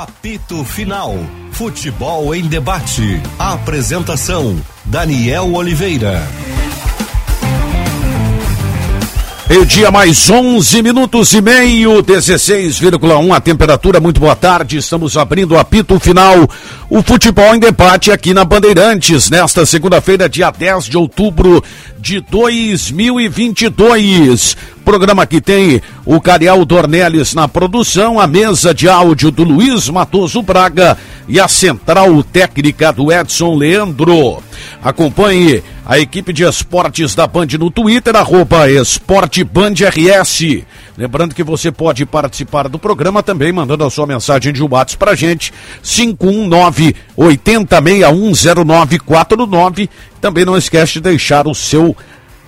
Apito Final. Futebol em debate. Apresentação: Daniel Oliveira. Meio-dia mais 11 minutos e meio, 16,1 a temperatura. Muito boa tarde. Estamos abrindo o apito final. O futebol em debate aqui na Bandeirantes, nesta segunda-feira, dia 10 de outubro de 2022. Programa que tem o Cariel Dornelles na produção, a mesa de áudio do Luiz Matoso Braga e a central técnica do Edson Leandro. Acompanhe a equipe de esportes da Band no Twitter, arroba esportebandrs. Lembrando que você pode participar do programa também mandando a sua mensagem de WhatsApp pra gente, 519 80610949. Também não esquece de deixar o seu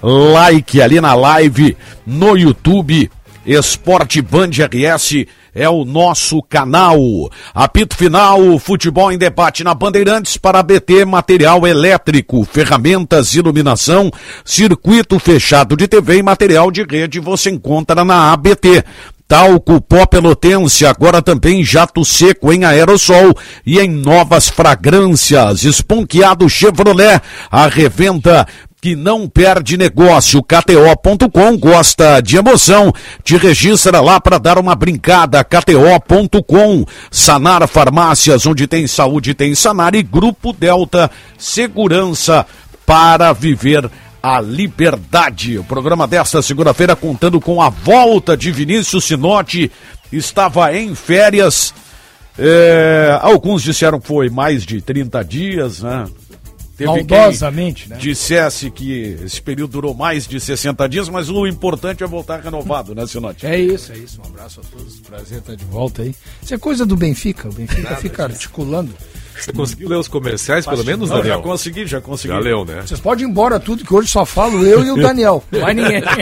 like ali na live no YouTube, Esporte Band RS é o nosso canal. Apito final, futebol em debate na Bandeirantes para BT Material Elétrico, ferramentas, iluminação, circuito fechado de TV e material de rede você encontra na ABT. Talco Pó Pelotense, agora também jato seco em aerossol e em novas fragrâncias. Esponqueado Chevrolet, a revenda que não perde negócio. KTO.com gosta de emoção. Te registra lá para dar uma brincada. KTO.com. Sanar Farmácias, onde tem saúde, tem Sanar. E Grupo Delta Segurança para viver a liberdade. O programa desta segunda-feira contando com a volta de Vinícius Sinotti. Estava em férias. É, alguns disseram que foi mais de 30 dias, né? Maldosamente, né? Dissesse que esse período durou mais de 60 dias, mas o importante é voltar renovado, né, Sinote? É isso, é isso. Um abraço a todos. Prazer estar de volta aí. Isso é coisa do Benfica. O Benfica Nada, fica articulando. Você conseguiu ler os comerciais, pelo menos, Não, Daniel? Já consegui, já consegui. Já leu, né? Vocês podem ir embora tudo, que hoje só falo eu e o Daniel. Vai ninguém.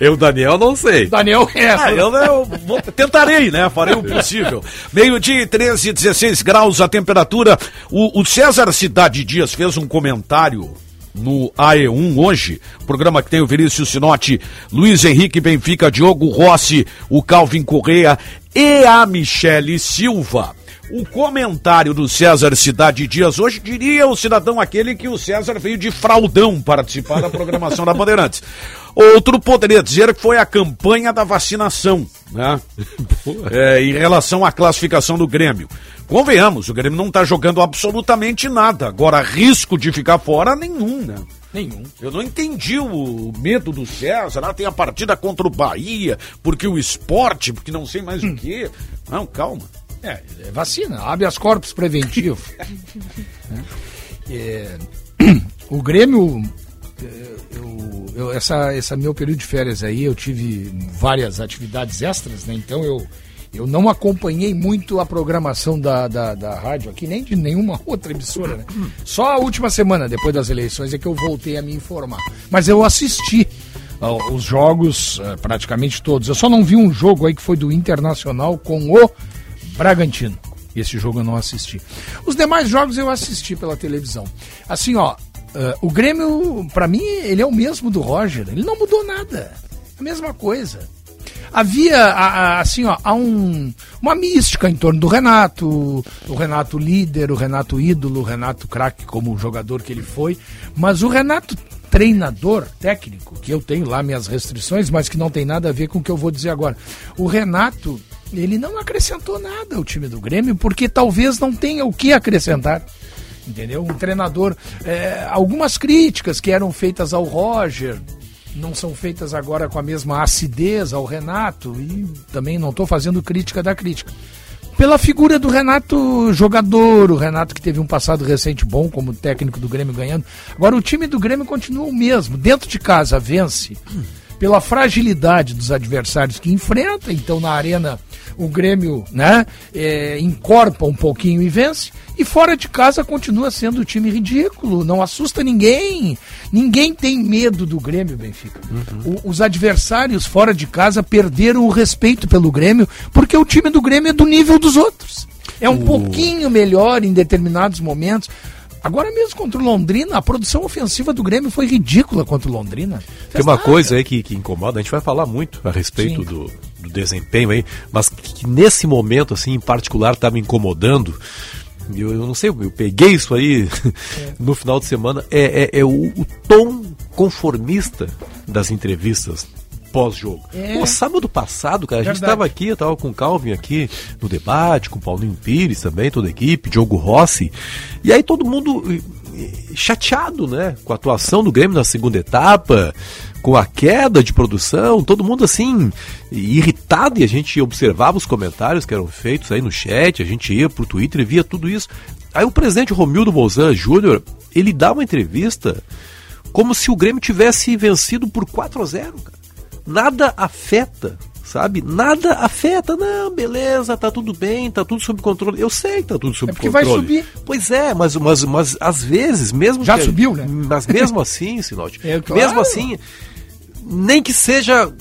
Eu, Daniel, não sei. Daniel é. Ah, eu, eu vou, tentarei, né? Farei o possível. Meio-dia 13, 16 graus a temperatura. O, o César Cidade Dias fez um comentário no AE1 hoje, programa que tem o Vinícius Sinotti, Luiz Henrique Benfica, Diogo Rossi, o Calvin Correa e a Michele Silva. O comentário do César Cidade Dias hoje diria o cidadão aquele que o César veio de fraudão participar da programação da Bandeirantes. Outro poderia dizer que foi a campanha da vacinação, né? É, em relação à classificação do Grêmio. Convenhamos, o Grêmio não está jogando absolutamente nada. Agora, risco de ficar fora, nenhum, né? Nenhum. Eu não entendi o medo do César. Ah, tem a partida contra o Bahia, porque o esporte, porque não sei mais hum. o quê. Não, calma. É, é vacina, habeas corpus preventivo. é, o Grêmio, é, eu, eu, essa, essa meu período de férias aí, eu tive várias atividades extras, né? Então eu, eu não acompanhei muito a programação da, da, da rádio aqui, nem de nenhuma outra emissora, né? Só a última semana, depois das eleições, é que eu voltei a me informar. Mas eu assisti os jogos, é, praticamente todos. Eu só não vi um jogo aí que foi do Internacional com o Bragantino. Esse jogo eu não assisti. Os demais jogos eu assisti pela televisão. Assim, ó, uh, o Grêmio, para mim, ele é o mesmo do Roger. Ele não mudou nada. A mesma coisa. Havia, assim, ó, há um, uma mística em torno do Renato, o Renato líder, o Renato ídolo, o Renato craque como jogador que ele foi, mas o Renato treinador técnico, que eu tenho lá minhas restrições, mas que não tem nada a ver com o que eu vou dizer agora. O Renato, ele não acrescentou nada ao time do Grêmio, porque talvez não tenha o que acrescentar. Entendeu? Um treinador. É, algumas críticas que eram feitas ao Roger não são feitas agora com a mesma acidez ao Renato, e também não estou fazendo crítica da crítica. Pela figura do Renato jogador, o Renato que teve um passado recente bom como técnico do Grêmio ganhando. Agora o time do Grêmio continua o mesmo. Dentro de casa vence pela fragilidade dos adversários que enfrenta, então na arena o Grêmio né, é, encorpa um pouquinho e vence, e fora de casa continua sendo um time ridículo, não assusta ninguém, ninguém tem medo do Grêmio, Benfica. Uhum. O, os adversários fora de casa perderam o respeito pelo Grêmio, porque o time do Grêmio é do nível dos outros. É um pouquinho melhor em determinados momentos. Agora mesmo contra o Londrina, a produção ofensiva do Grêmio foi ridícula contra o Londrina. Tem uma nada. coisa aí que, que incomoda, a gente vai falar muito a respeito do, do desempenho aí, mas que, que nesse momento, assim, em particular, está me incomodando. Eu, eu, não sei, eu peguei isso aí é. no final de semana. É, é, é o, o, tom conformista das entrevistas pós-jogo. É. Pô, sábado passado, cara, a gente estava aqui, eu estava com o Calvin aqui no debate, com o Paulinho Pires também, toda a equipe, Diogo Rossi. E aí todo mundo chateado, né, com a atuação do Grêmio na segunda etapa, com a queda de produção, todo mundo assim irritado e a gente observava os comentários que eram feitos aí no chat, a gente ia pro Twitter e via tudo isso. Aí o presidente Romildo Bolzan Júnior, ele dá uma entrevista como se o Grêmio tivesse vencido por 4 a 0, cara. Nada afeta sabe? Nada afeta, não, beleza, tá tudo bem, tá tudo sob controle. Eu sei que tá tudo sob é porque controle. vai subir. Pois é, mas, mas, mas às vezes, mesmo Já que, subiu, né? Mas mesmo assim, Sinote, é, claro. mesmo assim, nem que seja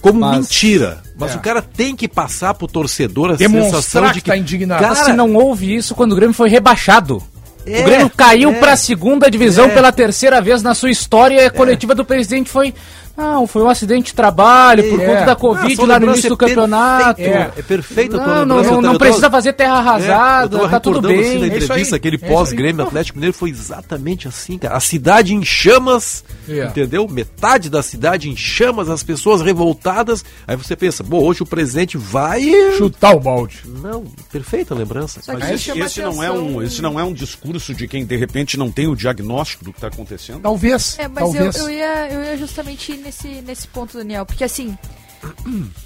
como mas, mentira. Mas é. o cara tem que passar pro torcedor a Demonstrar sensação de que, que tá indignado. Cara, se não houve isso quando o Grêmio foi rebaixado. É, o Grêmio caiu é, para a segunda divisão é. pela terceira vez na sua história e a coletiva do presidente foi não, foi um acidente de trabalho por é. conta da Covid não, lá no início do campeonato. É, é perfeito a tua não, não, não, precisa fazer terra arrasada, é, tá tudo bem. Assim, na é entrevista, aquele é pós-Grêmio Atlético Mineiro foi exatamente assim, cara. A cidade em chamas, é. entendeu? Metade da cidade em chamas, as pessoas revoltadas. Aí você pensa, bom, hoje o presidente vai chutar o balde. Não, perfeita lembrança. Mas esse, esse não é um, esse não é um discurso de quem de repente não tem o diagnóstico do que está acontecendo. Talvez. É, mas talvez. Eu, eu ia, eu ia justamente nesse, nesse ponto, Daniel, porque assim,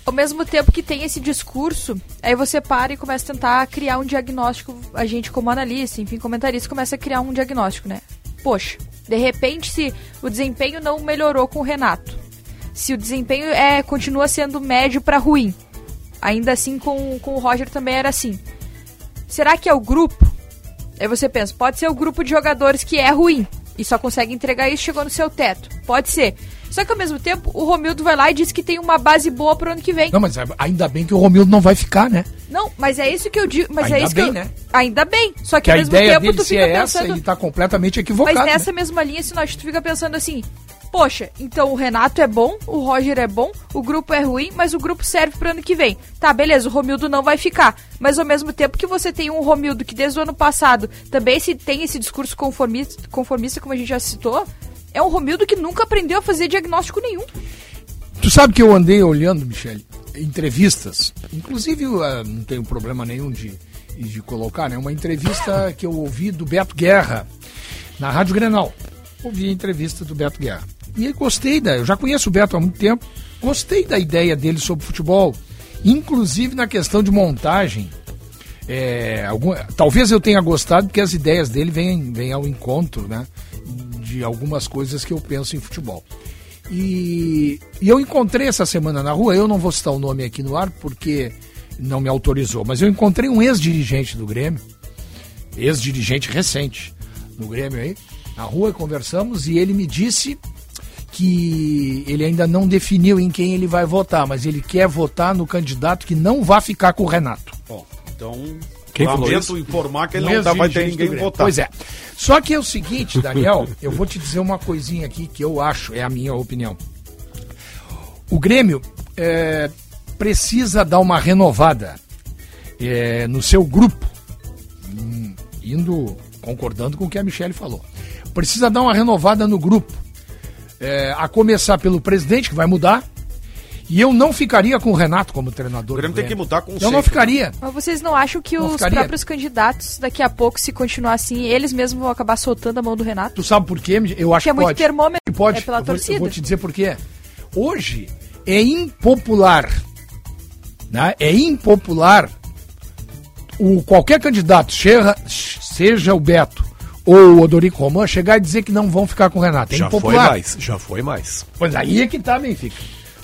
ao mesmo tempo que tem esse discurso, aí você para e começa a tentar criar um diagnóstico, a gente como analista, enfim, comentarista, começa a criar um diagnóstico, né? Poxa, de repente se o desempenho não melhorou com o Renato, se o desempenho é continua sendo médio para ruim, ainda assim com, com o Roger também era assim. Será que é o grupo? Aí você pensa, pode ser o grupo de jogadores que é ruim e só consegue entregar isso chegou no seu teto. Pode ser. Só que ao mesmo tempo, o Romildo vai lá e diz que tem uma base boa pro ano que vem. Não, mas ainda bem que o Romildo não vai ficar, né? Não, mas é isso que eu digo. Mas é ainda é isso bem, que eu... né? Ainda bem. Só que, que ao mesmo tempo tu fica é pensando. Essa, ele tá completamente equivocado. Mas nessa né? mesma linha, se nós tu fica pensando assim, poxa, então o Renato é bom, o Roger é bom, o grupo é ruim, mas o grupo serve para ano que vem. Tá, beleza, o Romildo não vai ficar. Mas ao mesmo tempo que você tem um Romildo que desde o ano passado também se tem esse discurso conformista, conformista como a gente já citou, é um Romildo que nunca aprendeu a fazer diagnóstico nenhum. Tu sabe que eu andei olhando, Michele, entrevistas, inclusive uh, não tenho problema nenhum de, de colocar, né? Uma entrevista que eu ouvi do Beto Guerra na Rádio Grenal. Ouvi a entrevista do Beto Guerra. E gostei da. Eu já conheço o Beto há muito tempo. Gostei da ideia dele sobre futebol, inclusive na questão de montagem. É, algum, talvez eu tenha gostado porque as ideias dele vêm, vêm ao encontro né, de algumas coisas que eu penso em futebol. E, e eu encontrei essa semana na rua, eu não vou citar o nome aqui no ar porque não me autorizou, mas eu encontrei um ex-dirigente do Grêmio, ex-dirigente recente no Grêmio aí, na rua conversamos e ele me disse que ele ainda não definiu em quem ele vai votar, mas ele quer votar no candidato que não vai ficar com o Renato. Bom, então quem lamento informar que ele não tá, vai ter ninguém votar. Pois é. Só que é o seguinte, Daniel, eu vou te dizer uma coisinha aqui que eu acho, é a minha opinião. O Grêmio é, precisa dar uma renovada é, no seu grupo, hum, indo concordando com o que a Michelle falou. Precisa dar uma renovada no grupo é, a começar pelo presidente, que vai mudar. E eu não ficaria com o Renato como treinador. O Grêmio tem que mudar com o Eu não ficaria. Mas vocês não acham que não os ficaria. próprios candidatos, daqui a pouco, se continuar assim, eles mesmos vão acabar soltando a mão do Renato? Tu sabe por quê? Eu acho que, é muito pode. termômetro. Pode. É pela eu torcida. Vou, eu vou te dizer por quê. Hoje é impopular, né? É impopular o qualquer candidato, seja, seja o Beto, ou o Odorico Roman chegar e dizer que não vão ficar com o Renato. É já impopular. foi mais, já foi mais. Pois aí é que tá, Benfica.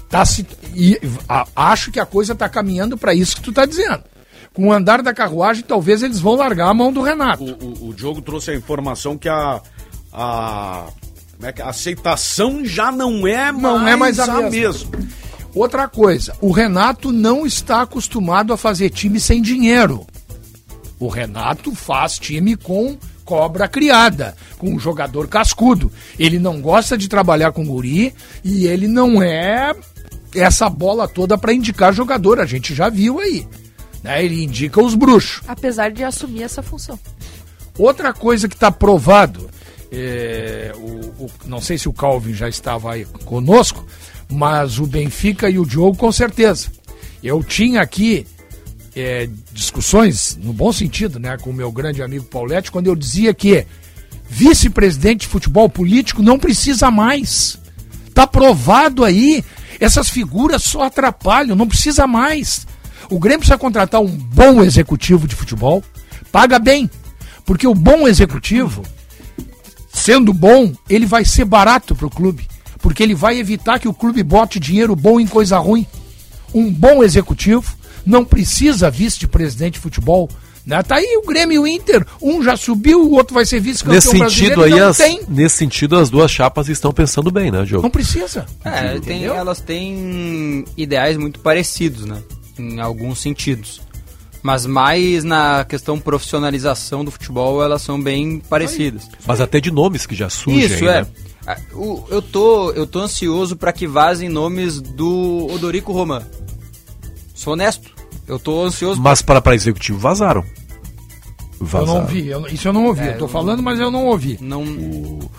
Tá se, e, a, acho que a coisa tá caminhando para isso que tu tá dizendo. Com o andar da carruagem, talvez eles vão largar a mão do Renato. O, o, o Diogo trouxe a informação que a, a, é que a aceitação já não é mais, não é mais a, a mesma. mesma. Outra coisa, o Renato não está acostumado a fazer time sem dinheiro. O Renato faz time com cobra criada, com um jogador cascudo. Ele não gosta de trabalhar com guri e ele não é essa bola toda para indicar jogador, a gente já viu aí. Né? Ele indica os bruxos. Apesar de assumir essa função. Outra coisa que está provado, é, o, o, não sei se o Calvin já estava aí conosco, mas o Benfica e o Diogo com certeza. Eu tinha aqui é, discussões, no bom sentido, né, com o meu grande amigo Paulette, quando eu dizia que vice-presidente de futebol político não precisa mais. Tá provado aí. Essas figuras só atrapalham, não precisa mais. O Grêmio precisa contratar um bom executivo de futebol, paga bem. Porque o bom executivo, sendo bom, ele vai ser barato para o clube. Porque ele vai evitar que o clube bote dinheiro bom em coisa ruim. Um bom executivo não precisa vice-presidente de futebol. Né? Tá aí o Grêmio e o Inter, um já subiu, o outro vai ser vice-campeão nesse sentido aí as, tem. Nesse sentido, as duas chapas estão pensando bem, né, Diogo? Não precisa. É, tem, elas têm ideais muito parecidos, né? Em alguns sentidos. Mas mais na questão profissionalização do futebol, elas são bem parecidas. Mas até de nomes que já surgem. Isso, aí, é. Né? Eu tô, eu tô ansioso para que vazem nomes do Odorico Roman. Sou honesto. Eu tô ansioso. Mas para, para executivo vazaram. vazaram. Eu não ouvi, eu, isso eu não ouvi. É, eu tô falando, mas eu não ouvi. Não. O...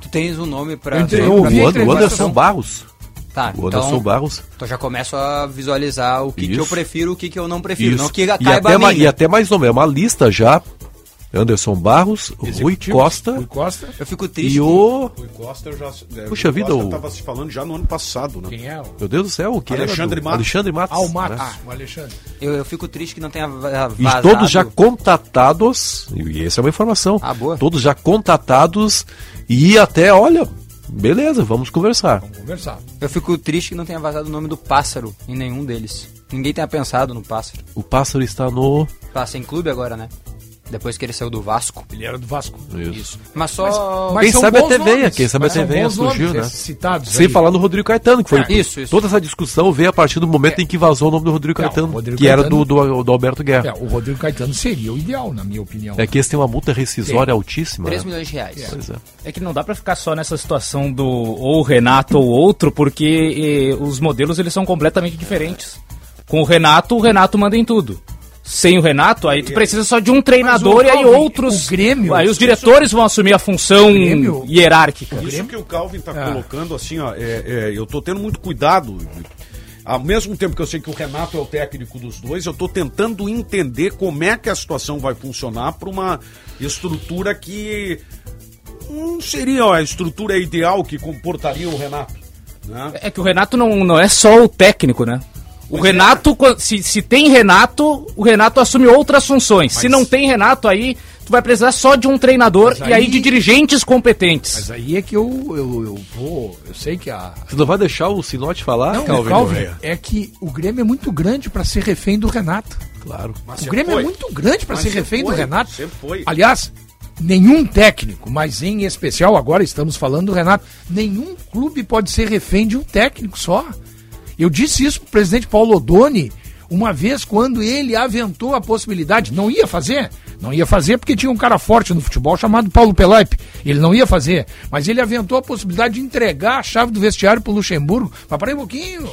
Tu tens um nome para. Eu, eu ouvi o Anderson Barros. Tá, o Anderson então, Barros. Então já começo a visualizar o que, que eu prefiro o que, que eu não prefiro. Isso. Não que e até, ma, e até mais nome, é uma lista já Anderson Barros, Rui Costa, Rui Costa. Eu fico triste. E o. Rui Costa eu já. É, Puxa vida, eu tava se falando já no ano passado, né? Quem é? O... Meu Deus do céu, o que Alexandre Matos. Alexandre Matos. Ah, o Matos. Né? Ah, o Alexandre. Eu, eu fico triste que não tenha vazado. E todos já contatados, e essa é uma informação. Ah, boa. Todos já contatados e até, olha, beleza, vamos conversar. Vamos conversar. Eu fico triste que não tenha vazado o nome do pássaro em nenhum deles. Ninguém tenha pensado no pássaro. O pássaro está no. Passa em clube agora, né? Depois que ele saiu do Vasco. Ele era do Vasco. Isso. Isso. Mas só. Mas, mas quem sabe até venha, quem sabe até venha surgiu, né? Citados Sem aí. falar no Rodrigo Caetano, que foi. É, isso, isso. Toda essa discussão veio a partir do momento é. em que vazou o nome do Rodrigo Não, Caetano, Rodrigo que Caetano, era do, do, do, Alberto Guerra. É, o Rodrigo Caetano seria o ideal, na minha opinião. É que esse tem uma multa rescisória tem. altíssima. 3 né? milhões de reais. É. Pois é. é que não dá para ficar só nessa situação do ou Renato ou outro, porque eh, os modelos eles são completamente diferentes. Com o Renato, o Renato manda em tudo sem o Renato, aí tu precisa só de um treinador e aí outros. O Grêmio. Aí os diretores vão assumir a função Grêmio, hierárquica. Isso que o Calvin tá ah. colocando, assim, ó, é, é, eu tô tendo muito cuidado. Ao mesmo tempo que eu sei que o Renato é o técnico dos dois, eu tô tentando entender como é que a situação vai funcionar para uma estrutura que não seria a estrutura ideal que comportaria o Renato. Né? É que o Renato não, não é só o técnico, né? O Renato, se, se tem Renato, o Renato assume outras funções. Mas... Se não tem Renato, aí tu vai precisar só de um treinador aí... e aí de dirigentes competentes. Mas aí é que eu, eu, eu vou. Eu sei que a. Você não vai deixar o Sinote falar? Não, Calvin, Calvin é que o Grêmio é muito grande para ser refém do Renato. Claro. Mas o Grêmio é foi. é muito grande para ser refém foi. do Renato. Sempre foi. Aliás, nenhum técnico, mas em especial agora estamos falando do Renato, nenhum clube pode ser refém de um técnico só. Eu disse isso para o presidente Paulo Odoni uma vez quando ele aventou a possibilidade, não ia fazer, não ia fazer porque tinha um cara forte no futebol chamado Paulo Pelaipe, ele não ia fazer, mas ele aventou a possibilidade de entregar a chave do vestiário para o Luxemburgo, mas para um pouquinho,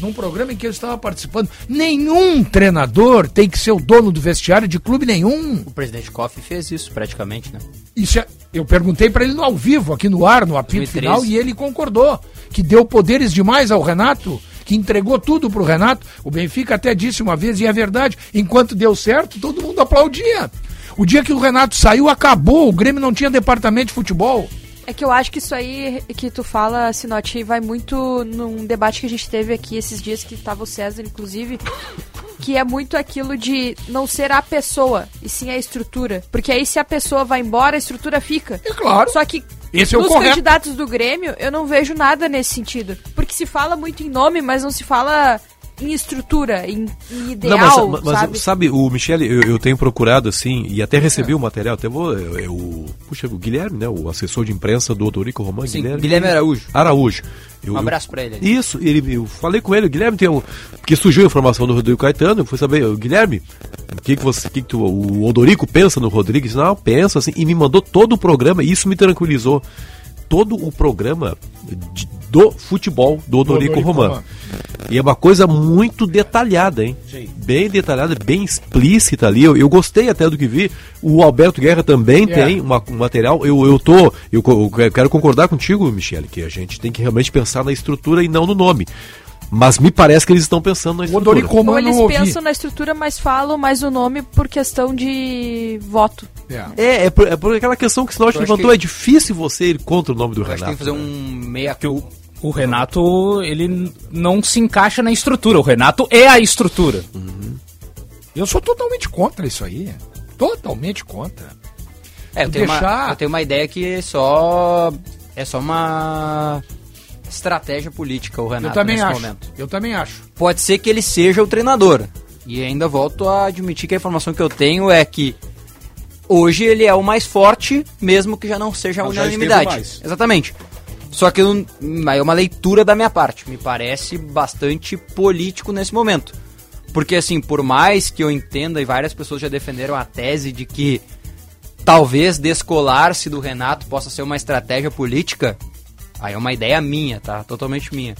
num programa em que ele estava participando, nenhum treinador tem que ser o dono do vestiário de clube nenhum. O presidente Koff fez isso praticamente, né? Isso é, eu perguntei para ele no ao vivo, aqui no ar, no apito 2013. final, e ele concordou que deu poderes demais ao Renato que entregou tudo pro Renato. O Benfica até disse uma vez, e é verdade, enquanto deu certo, todo mundo aplaudia. O dia que o Renato saiu, acabou. O Grêmio não tinha departamento de futebol. É que eu acho que isso aí que tu fala, Sinote, vai muito num debate que a gente teve aqui esses dias, que estava o César, inclusive, que é muito aquilo de não ser a pessoa, e sim a estrutura. Porque aí se a pessoa vai embora, a estrutura fica. É claro. Só que esse é Nos o correto. candidatos do Grêmio, eu não vejo nada nesse sentido. Porque se fala muito em nome, mas não se fala em estrutura, em, em ideal, não, mas, mas, sabe? sabe, o Michele, eu, eu, tenho procurado assim, e até recebi é. o material, até vou, eu, eu, puxa, o Guilherme, né, o assessor de imprensa do Odorico Romano, Sim, Guilherme, Guilherme Araújo. Araújo. Eu, um abraço pra ele. Ali. Isso, ele, eu falei com ele, Guilherme tem um, porque surgiu a informação do Rodrigo Caetano, eu fui saber, Guilherme, o que que você, que que tu, o Odorico pensa no Rodrigues? Não, pensa assim, e me mandou todo o programa, e isso me tranquilizou todo o programa de, do futebol do Odorico Romano. E é uma coisa muito detalhada, hein? Sim. Bem detalhada, bem explícita ali. Eu, eu gostei até do que vi. O Alberto Guerra também É. tem uma- um material. Eu, eu tô. Eu, eu quero concordar contigo, Michele, que a gente tem que realmente pensar na estrutura e não no nome. Mas me parece que eles estão pensando na O estrutura. Odoricoma Ou não eles ouvi. pensam na estrutura, mas falam mais o nome por questão de voto. É. É, é por, é por aquela questão que o Sinal Eu acho levantou. que- É difícil você ir contra o nome do Eu acho que tem Renato. que fazer um meia. O Renato, ele não se encaixa na estrutura. O Renato é a estrutura. Eu sou totalmente contra isso aí. Totalmente contra. É, eu tenho, Deixar- uma, eu tenho uma ideia que é só. É só uma estratégia política, o Renato, eu também nesse acho. momento. Eu também acho. Pode ser que ele seja o treinador. E ainda volto a admitir que a informação que eu tenho é que hoje ele é o mais forte, mesmo que já não seja a unanimidade. Exatamente. Só que eu, é uma leitura da minha parte. Me parece bastante político nesse momento. Porque, assim, por mais que eu entenda, e várias pessoas já defenderam a tese de que talvez descolar-se do Renato possa ser uma estratégia política, aí é uma ideia minha, tá? Totalmente minha.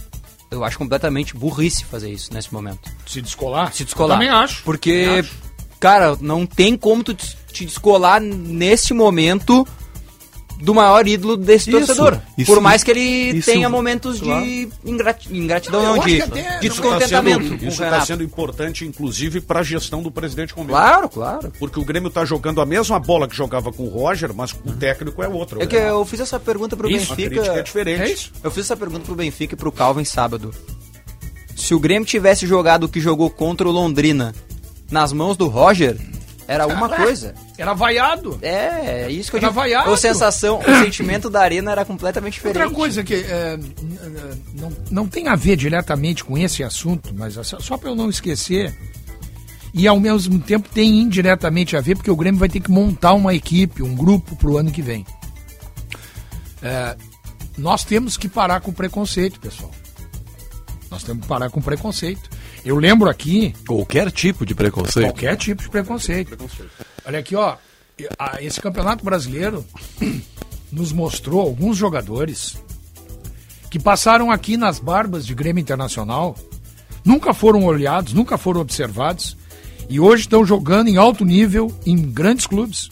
Eu acho completamente burrice fazer isso nesse momento. Se descolar? Se descolar. Eu também acho. Porque, Também acho. cara, não tem como tu te te descolar nesse momento do maior ídolo desse Isso, torcedor. isso, Por mais que ele isso, tenha momentos claro. de ingrat- ingratidão, Não, não, de, de Isso tá descontentamento sendo- com o Isso está sendo importante, inclusive, para a gestão do presidente Romero. Claro, claro. Porque o Grêmio está jogando a mesma bola que jogava com o Roger, mas o técnico é outro. É que eu fiz essa pergunta pro Isso, a crítica é Benfica. diferente. É isso? Eu fiz essa pergunta pro Benfica e pro Calvin sábado. Se o Grêmio tivesse jogado o que jogou contra o Londrina nas mãos do Roger, era uma coisa. Era vaiado. É, é isso que eu Era digo. vaiado. A sensação, o sentimento da arena era completamente diferente. Outra coisa que é, não, não tem a ver diretamente com esse assunto, mas é só, só para eu não esquecer, e ao mesmo tempo tem indiretamente a ver, porque o Grêmio vai ter que montar uma equipe, um grupo para o ano que vem. É, nós temos que parar com o preconceito, pessoal. Nós temos que parar com o preconceito. Eu lembro aqui, Qualquer tipo de preconceito. Qualquer tipo de preconceito. Olha aqui, ó. Esse campeonato brasileiro nos mostrou alguns jogadores que passaram aqui nas barbas de Grêmio Internacional, nunca foram olhados, nunca foram observados, e hoje estão jogando em alto nível em grandes clubes.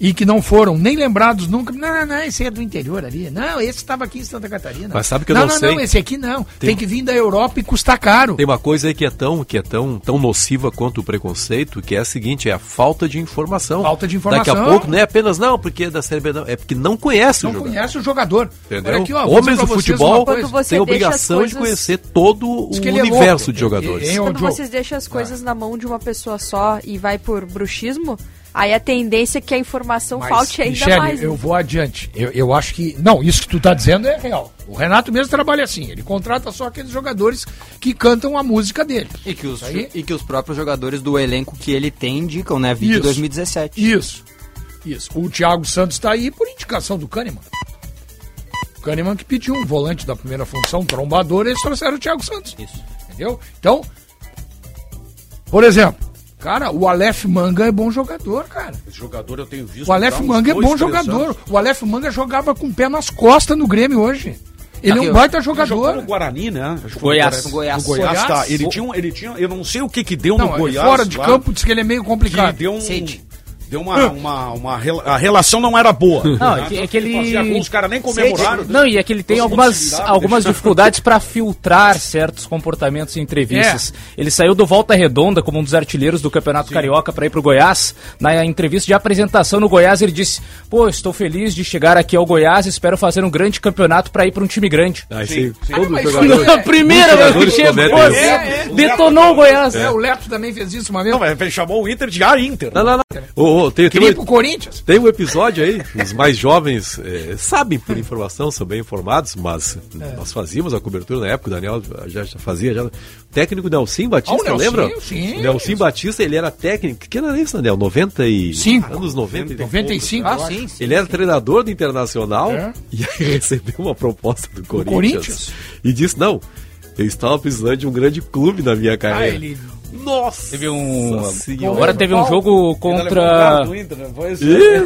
E que não foram nem lembrados nunca. Não, não, não, esse é do interior ali. Não, esse estava aqui em Santa Catarina. Mas sabe que eu não, não não, sei? não, esse aqui não. Tem... Tem- que vir da Europa e custar caro. Tem uma coisa aí que é tão, que é tão, tão nociva quanto o preconceito, que é a seguinte, é a falta de informação. Falta de informação. Daqui a pouco não é apenas não, porque é da Série B, não, é porque não conhece não o jogador. conhece o jogador. Entendeu? Aqui, ó, Homens do futebol têm deixa obrigação as de coisas- conhecer todo o é universo louco. de jogadores. Quando vocês deixam as coisas na mão de uma pessoa só e vai por bruxismo, aí a tendência é que a informação Mas, falte ainda Michele, mais. né? eu vou adiante. Eu, eu acho que. Não, isso que tu tá dizendo é real. O Renato mesmo trabalha assim. Ele contrata só aqueles jogadores que cantam a música dele. E que, os, aí- e que os próprios jogadores do elenco que ele tem indicam, né? Vídeo Isso. 2017. Isso. Isso. O Thiago Santos tá aí por indicação do Kahneman. O Kahneman que pediu um volante da primeira função, trombador, eles trouxeram o Thiago Santos. Isso. Entendeu? Então, por exemplo, cara, o Aleph Manga é bom jogador, cara. Esse jogador eu tenho visto. O Aleph Manga é bom jogador. anos. O Aleph Manga jogava com o pé nas costas no Grêmio hoje. Ele é um baita Ele jogou jogador. no Guarani, né? Acho que foi Goiás. No Goiás. No Goiás, Goiás. tá. Ele tinha, um- ele tinha, eu não sei o que que deu Não, no é Goiás. fora de lá, campo diz que ele é meio Que complicado. deu um... Sede. Deu uma, uma, uma, rela- A relação não era boa. Não, né? é que- é que ele- Os caras nem comemoraram. Não, e é que ele tem algumas, algumas dificuldades para filtrar certos comportamentos em entrevistas. Ele saiu do Volta Redonda como um dos artilheiros do Campeonato Carioca para ir pro Goiás. Na entrevista de apresentação no Goiás, ele disse: Pô, estou feliz de chegar aqui ao Goiás, espero fazer um grande campeonato para ir para um time grande. Aí Sim, sim, sim. todo mas jogador. primeira vez que chegou. É, é. detonou o Goiás. É, o Leto também fez isso uma vez. Não, mas ele chamou o Inter de A Inter. Não, não, não. Ô, tem, Queria um, pro Corinthians. tem um episódio aí, os mais jovens eh, sabem por informação, são bem informados, mas É. nós fazíamos a cobertura na época, o Daniel já, já fazia. Já, o técnico Nelson Batista, Ah, Nelson, lembra? sim. Nelson Batista, ele era técnico. Que era isso, Daniel? 90 e... Cinco. Anos 90 e 95. Ah, eu acho. sim, sim. Ele era treinador do Internacional É. e aí recebeu uma proposta do Corinthians, Corinthians? e disse: Não, eu estava precisando de um grande clube na minha carreira. Ah, ele- Nossa! Teve um. Senhora. Agora teve um jogo contra.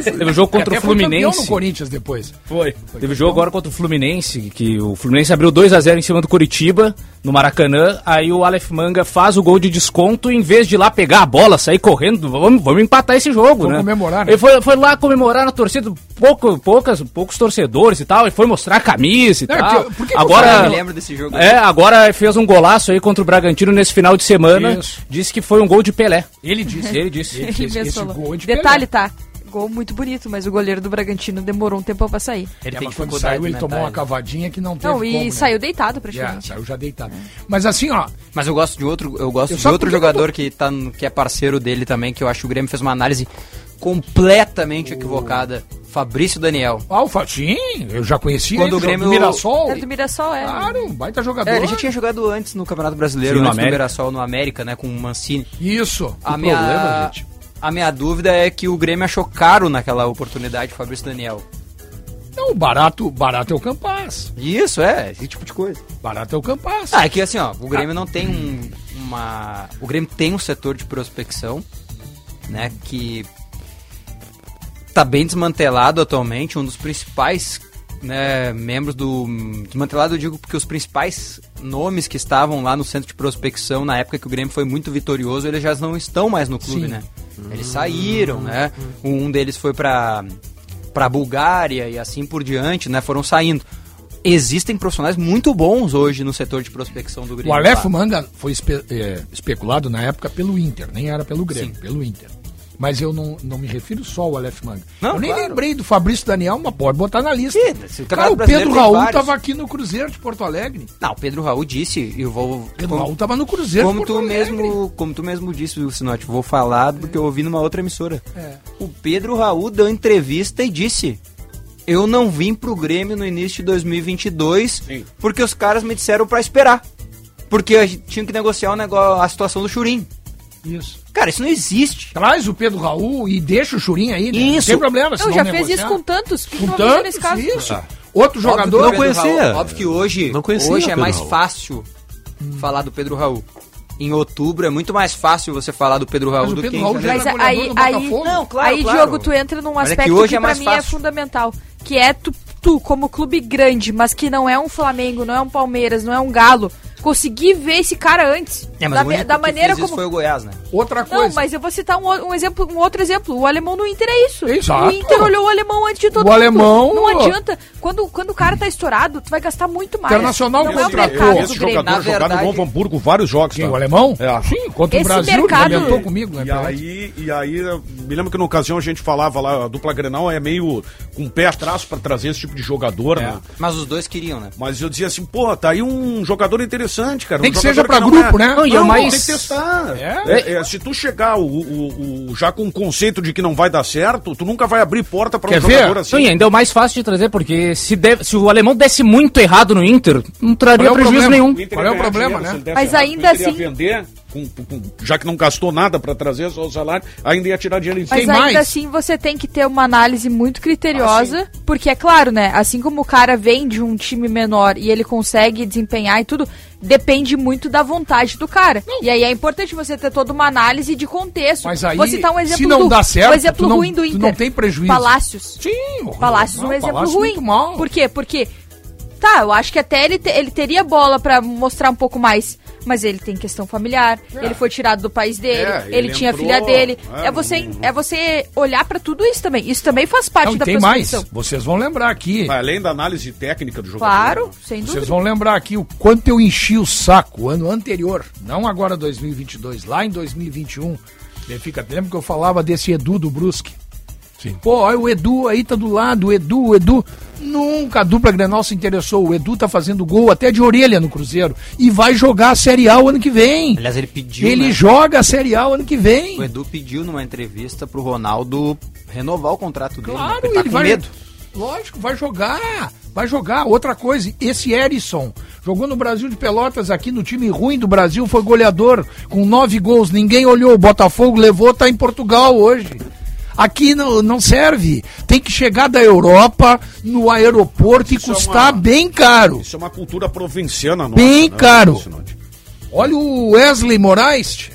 Teve um jogo contra o foi campeão no Fluminense. Corinthians depois. Foi. Teve jogo agora contra o Fluminense, que o Fluminense abriu 2 a 0 em cima do Curitiba, no Maracanã. Aí o Aleph Manga faz o gol de desconto, em vez de ir lá pegar a bola, sair correndo, vamos, vamos empatar esse jogo, Vamos né? comemorar, né? Ele foi, foi lá comemorar na torcida, pouco, poucas, poucos torcedores e tal, ele foi mostrar a camisa e Não, tal. que- por que que eu agora, me lembro desse jogo. é, agora fez um golaço aí contra o Bragantino nesse final de semana. Isso. Disse que foi um gol de Pelé. Ele disse. Ele disse. Ele mesmo esse falou. gol de Detalhe, Pelé. tá? Gol muito bonito, mas o goleiro do Bragantino demorou um tempo pra sair. Ele É, tem quando saiu, ele de tomou uma mental. cavadinha que não teve Não, e como, né? saiu deitado Já, praticamente. saiu já deitado. Mas assim, ó, Mas eu gosto de outro, eu gosto Eu de outro jogador que, tá, que é parceiro dele também, que eu acho que o Grêmio fez uma análise completamente equivocada. Fabrício Daniel. Alfa, sim, eu já conhecia Quando ele, o Grêmio- do Mirassol. É do Mirassol, é. Claro, um baita jogador. É, ele já tinha jogado antes no Campeonato Brasileiro, Sim, no antes do. Mirassol no América, né, com o Mancini. Isso. A O minha, problema, gente. a minha dúvida é que o Grêmio achou caro naquela oportunidade o Fabrício Daniel. Não, barato, barato é o Campaz. Isso, é, esse tipo de coisa. Barato é o Campaz. Ah, é que assim, ó, o Grêmio não tem um, uma... O Grêmio tem um setor de prospecção, né, que tá bem desmantelado atualmente, um dos principais né, membros do... Desmantelado eu digo porque os principais nomes que estavam lá no centro de prospecção na época que o Grêmio foi muito vitorioso, eles já não estão mais no clube, Sim. né? Eles saíram, né? Um deles foi pra, pra Bulgária e assim por diante, né? Foram saindo. Existem profissionais muito bons hoje no setor de prospecção do Grêmio. O Aleph. Manga foi espe- é, especulado na época pelo Inter, nem era pelo Grêmio, Sim. pelo Inter. Mas eu não, não me refiro só ao Aleph Manga. Não, eu nem claro. lembrei do Fabrício Daniel, mas pode botar na lista. O Cara, o Pedro Raul vários. tava aqui no Cruzeiro de Porto Alegre. Não, o Pedro Raul disse, e eu vou. Pedro como, Raul tava no Cruzeiro como de Porto tu Alegre. mesmo, como tu mesmo disse, Sinote, vou falar do que eu ouvi numa outra emissora. É. O Pedro Raul deu entrevista e disse: Eu não vim pro Grêmio no início de 2022 Sim. porque os caras me disseram pra esperar. Porque a gente tinha que negociar o negócio, a situação do Churim. Isso. Cara, isso não existe. Traz o Pedro Raul e deixa o Churinho aí, né? Não Isso. tem problema. Não, já não fez isso com tantos. Que Com não tantos, nesse caso? isso. Outro jogador... não conhecia. Raul- óbvio que hoje, Não conhecia hoje é mais Raul. fácil falar do Pedro Raul. Em outubro é muito mais fácil você falar do Pedro Raul do Pedro que em Raul já. Mas aí, aí. Não, claro, aí claro. Diogo, tu entra num Mas é que aspecto hoje que, é pra mais mim é fácil. fundamental. Que é tu, tu, como clube grande, mas que não é um Flamengo, não é um Palmeiras, não é um Galo, conseguir ver esse cara antes. É, mas da, o único da que maneira fez isso como. foi o Goiás, né? Outra coisa. Não, mas eu vou citar um, o- um exemplo, um outro exemplo. O alemão no Inter é isso. Exato. O Inter olhou o alemão antes de todo O mundo. alemão- Não adianta. Quando, quando o cara tá estourado, tu vai gastar muito mais. Internacional não é o contratou Esse jogador Na jogado verdade- no Novo Hamburgo vários jogos. Quem, tá? o alemão? É. Sim, contra Esse o Brasil, mercado- ele comentou comigo, né? E aí, e aí, me lembro que na ocasião a gente falava lá, a dupla Grenal é meio com o pé atrás pra trazer esse tipo de jogador, né? Mas os dois queriam, né? Mas eu dizia assim, pô, tá aí um jogador interessante, cara. Nem um que seja pra não grupo, é- né? Não, Não, o mais- tem que testar. É? É, é, se tu chegar o, o- o- já com o conceito de que não vai dar certo, tu nunca vai abrir porta pra Quer um ver? jogador assim. Sim, ainda é o mais fácil de trazer, porque se, deve- se o alemão desse muito errado no Inter, não traria é prejuízo problema? nenhum. Qual é o problema, dinheiro né? Mas errado. ainda assim- vender, com- com- já que não gastou nada pra trazer só o salário, ainda ia tirar dinheiro em Mas Tem ainda mais? assim você tem que ter uma análise muito criteriosa, porque é claro, né? Assim como o cara vem de um time menor e ele consegue desempenhar e tudo, depende muito da vontade do cara. E aí é importante você ter toda uma análise de contexto. Mas aí, Vou citar um exemplo se não do, dá certo, um exemplo não- ruim do Inter. não tem prejuízo. Palácios. Sim. Palácios um Não, exemplo Palácios ruim. Por quê? Porque tá, eu acho que até ele, te- ele teria bola pra mostrar um pouco mais, mas ele tem questão familiar, ele foi tirado do país dele, É, ele, ele tinha entrou, filha dele. é, É, você não- é você olhar pra tudo isso também. Isso também faz parte Não, da tem mais. Vocês vão lembrar aqui. Vai além da análise técnica do jogador. Claro, sem Vocês dúvida. vão lembrar aqui o quanto eu enchi o saco ano anterior, não agora 2022, lá em 2021. Benfica, lembra que eu falava desse Edu do Brusque? Sim. Pô, olha o Edu aí tá do lado, o Edu, o Edu. Nunca a dupla Grenal se interessou. O Edu tá fazendo gol até de orelha no Cruzeiro. E vai jogar a Série A o ano que vem. Aliás, ele pediu. Ele né? joga a Série A o ano que vem. O Edu pediu numa entrevista pro Ronaldo renovar o contrato dele. né? Claro, Ele tá ele com vai. medo. Lógico, vai jogar. Vai jogar. Outra coisa, esse Erisson jogou no Brasil de Pelotas aqui no time ruim do Brasil, foi goleador com nove gols. Ninguém olhou. O Botafogo levou, tá em Portugal hoje. Aqui não, não serve. Tem que chegar da Europa no aeroporto Isso e é custar uma- bem caro. Isso é uma cultura provinciana nossa. Bem né, caro. Olha o Wesley Moraes.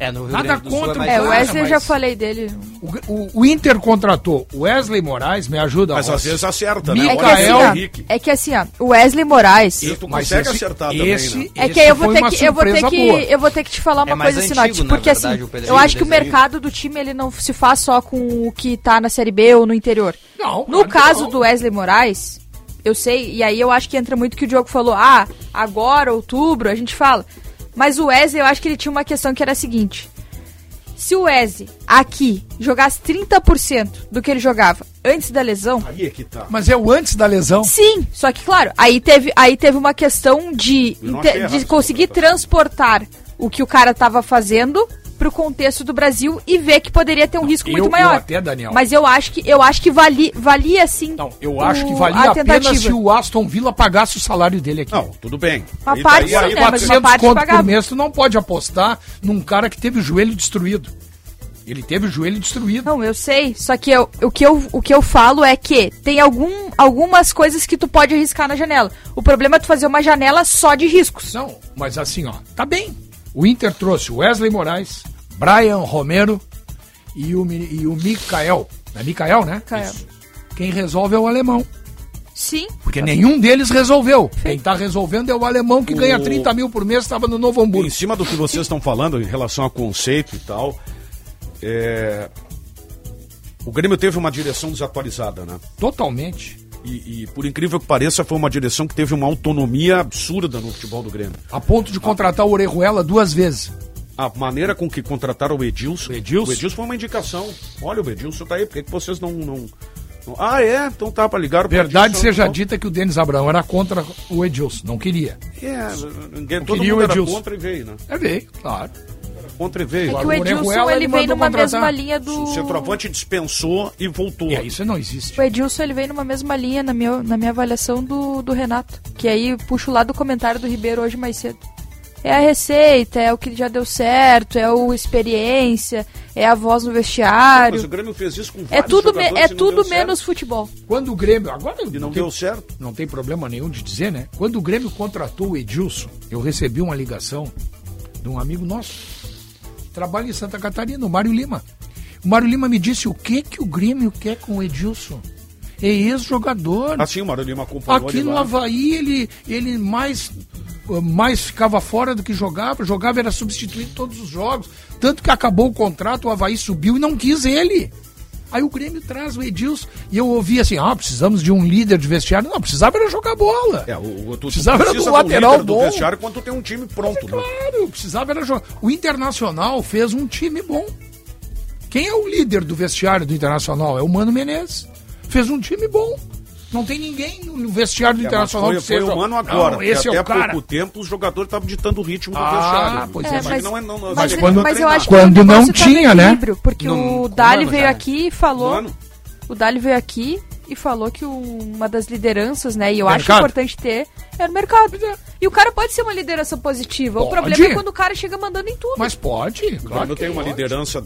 É, no Rio Nada Grande do Sul contra mais É, o Wesley eu já falei dele. O, o- o Inter contratou Wesley Moraes, me ajuda. Mas às vezes acerta, né? Micael É assim, o ó, Henrique. é que assim, ó, o Wesley Moraes. E tu Mas consegue esse- acertar esse- também, né? É esse que aí eu vou foi ter uma que eu vou ter surpresa que boa. eu vou ter que te falar uma É coisa assim, ó, antigo, tipo, porque verdade, assim, eu acho que o mercado do time ele não se faz só com o que tá na série B ou no interior. Não, No caso não. do Wesley Moraes, eu sei, e aí eu acho que entra muito que o Diogo falou, ah, agora, outubro, a gente fala. Mas o Wesley, eu acho que ele tinha uma questão que era a seguinte. Se o Wesley, aqui, jogasse 30% do que ele jogava antes da lesão, Aí é que tá. Mas é o antes da lesão. Sim, só que claro, aí teve, aí teve uma questão de, de conseguir transportar o que o cara tava fazendo pro contexto do Brasil e ver que poderia ter um risco eu- muito eu maior. até, Daniel. Mas eu acho que eu acho que vali, valia sim. Não, eu acho que o- valia a a pena tentativa. se o Aston Villa pagasse o salário dele aqui. Não, tudo bem. Uma Aí parte daí- sim, aí né, mas 400 uma parte pagava. por mês, tu não pode apostar num cara que teve o joelho destruído. Ele teve o joelho destruído. Não, eu sei, só que eu- o, que eu, o que eu falo é que tem algum, algumas coisas que tu pode arriscar na janela. O problema é tu fazer uma janela só de riscos. Não, mas assim, ó, tá bem. O Inter trouxe o Wesley Moraes, Brian Romero e o, e o Mikael. É Mikael, né? Mikael. Quem resolve é o alemão. Sim, Porque nenhum deles resolveu. Quem tá resolvendo é o alemão que ganha 30 mil por mês, estava no Novo Hamburgo. Em cima do que vocês estão falando em relação a conceito e tal, é, o Grêmio teve uma direção desatualizada, né? Totalmente. E, e, por incrível que pareça, foi uma direção que teve uma autonomia absurda no futebol do Grêmio. A ponto de contratar o Orejuela duas vezes. A maneira com que contrataram o Edilson. O Edilson? O Edilson foi uma indicação. Olha, o Edilson tá aí, por que, que vocês não, não, não- Ah, é? Então tá, pra ligar pro Verdade Edilson, seja então. dita que o Denis Abraão era contra o Edilson, não queria. É, ninguém, todo queria mundo o era Edilson. contra e veio, né? É veio, claro. Contra e veio. é que o Edilson ele mandou numa contratar. mesma linha do. O centroavante dispensou e voltou. É, isso não existe. O Edilson ele vem numa mesma linha na minha, na minha avaliação do, do Renato. Que aí puxo lá do comentário do Ribeiro hoje mais cedo. É a receita, é o que já deu certo, é o experiência, é a voz no Mas vestiário. o Grêmio fez isso com É vários tudo, me- é não tudo menos certo. futebol. Quando o Grêmio. Agora E não tem, deu certo. não tem problema nenhum de dizer, né? Quando o Grêmio contratou o Edilson, eu recebi uma ligação de um amigo nosso. Trabalha em Santa Catarina, o Mário Lima. O Mário Lima me disse o que, que o Grêmio quer com o Edilson. É ex-jogador. Assim, o Mário Lima acompanhou Aqui no lá. Havaí ele, ele mais, mais ficava fora do que jogava. Jogava, era substituído todos os jogos. Tanto que acabou o contrato, o Havaí subiu e não quis ele. Aí o Grêmio traz o Edilson. E eu ouvi assim: ah, precisamos de um líder de vestiário. Não, precisava era jogar bola. É, o, tu, tu Precisava era precisa do lateral do bom. vestiário quando tu tem um time pronto, né? Claro, precisava era jogar. O Internacional fez um time bom. Quem é o líder do vestiário do Internacional? É o Mano Menezes. Fez um time bom. Não tem ninguém no vestiário do É, mas Internacional foi, que foi seja- humano agora. Não, esse é até o cara. pouco tempo os jogadores estavam ditando o ritmo do Ah, vestiário. pois É, mas, mas- não é, não, não, Mas, é quando- mas eu acho que Quando o não tinha, né? equilíbrio, Porque Não- o Dali ano veio já, né? aqui e falou. Mano, O Dali veio aqui e falou que o- uma das lideranças, né? E eu acho Mercado. importante ter é no mercado. E o cara pode ser uma liderança positiva. O Pode. problema é quando o cara chega mandando em tudo. Mas pode, o claro. Que tem uma pode. liderança.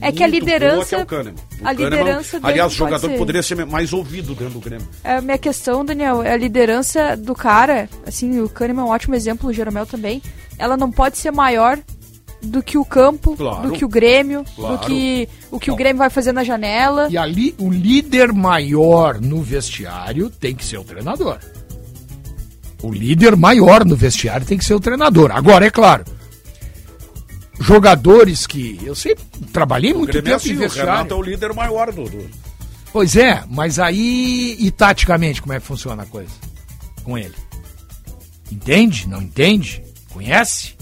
É que a liderança- boa, que é o Kahneman. O a Kahneman, liderança dele Aliás, o pode jogador ser- poderia ser mais ouvido dentro do Grêmio. É, A minha questão, Daniel, é a liderança do cara. Assim, o Kahneman é um ótimo exemplo, o Jeromel também. Ela não pode ser maior do que o campo, Claro. do que o Grêmio, Claro. do que o que o Grêmio vai fazer na janela. E ali, o líder maior no vestiário tem que ser o treinador. O líder maior no vestiário tem que ser o treinador. Agora, é claro, jogadores que. Eu sempre trabalhei muito é tempo em assim, o Renato é vestiário. o líder maior do. do- Pois é, mas aí. E taticamente, como é que funciona a coisa? Com ele. Entende? Não entende? Conhece?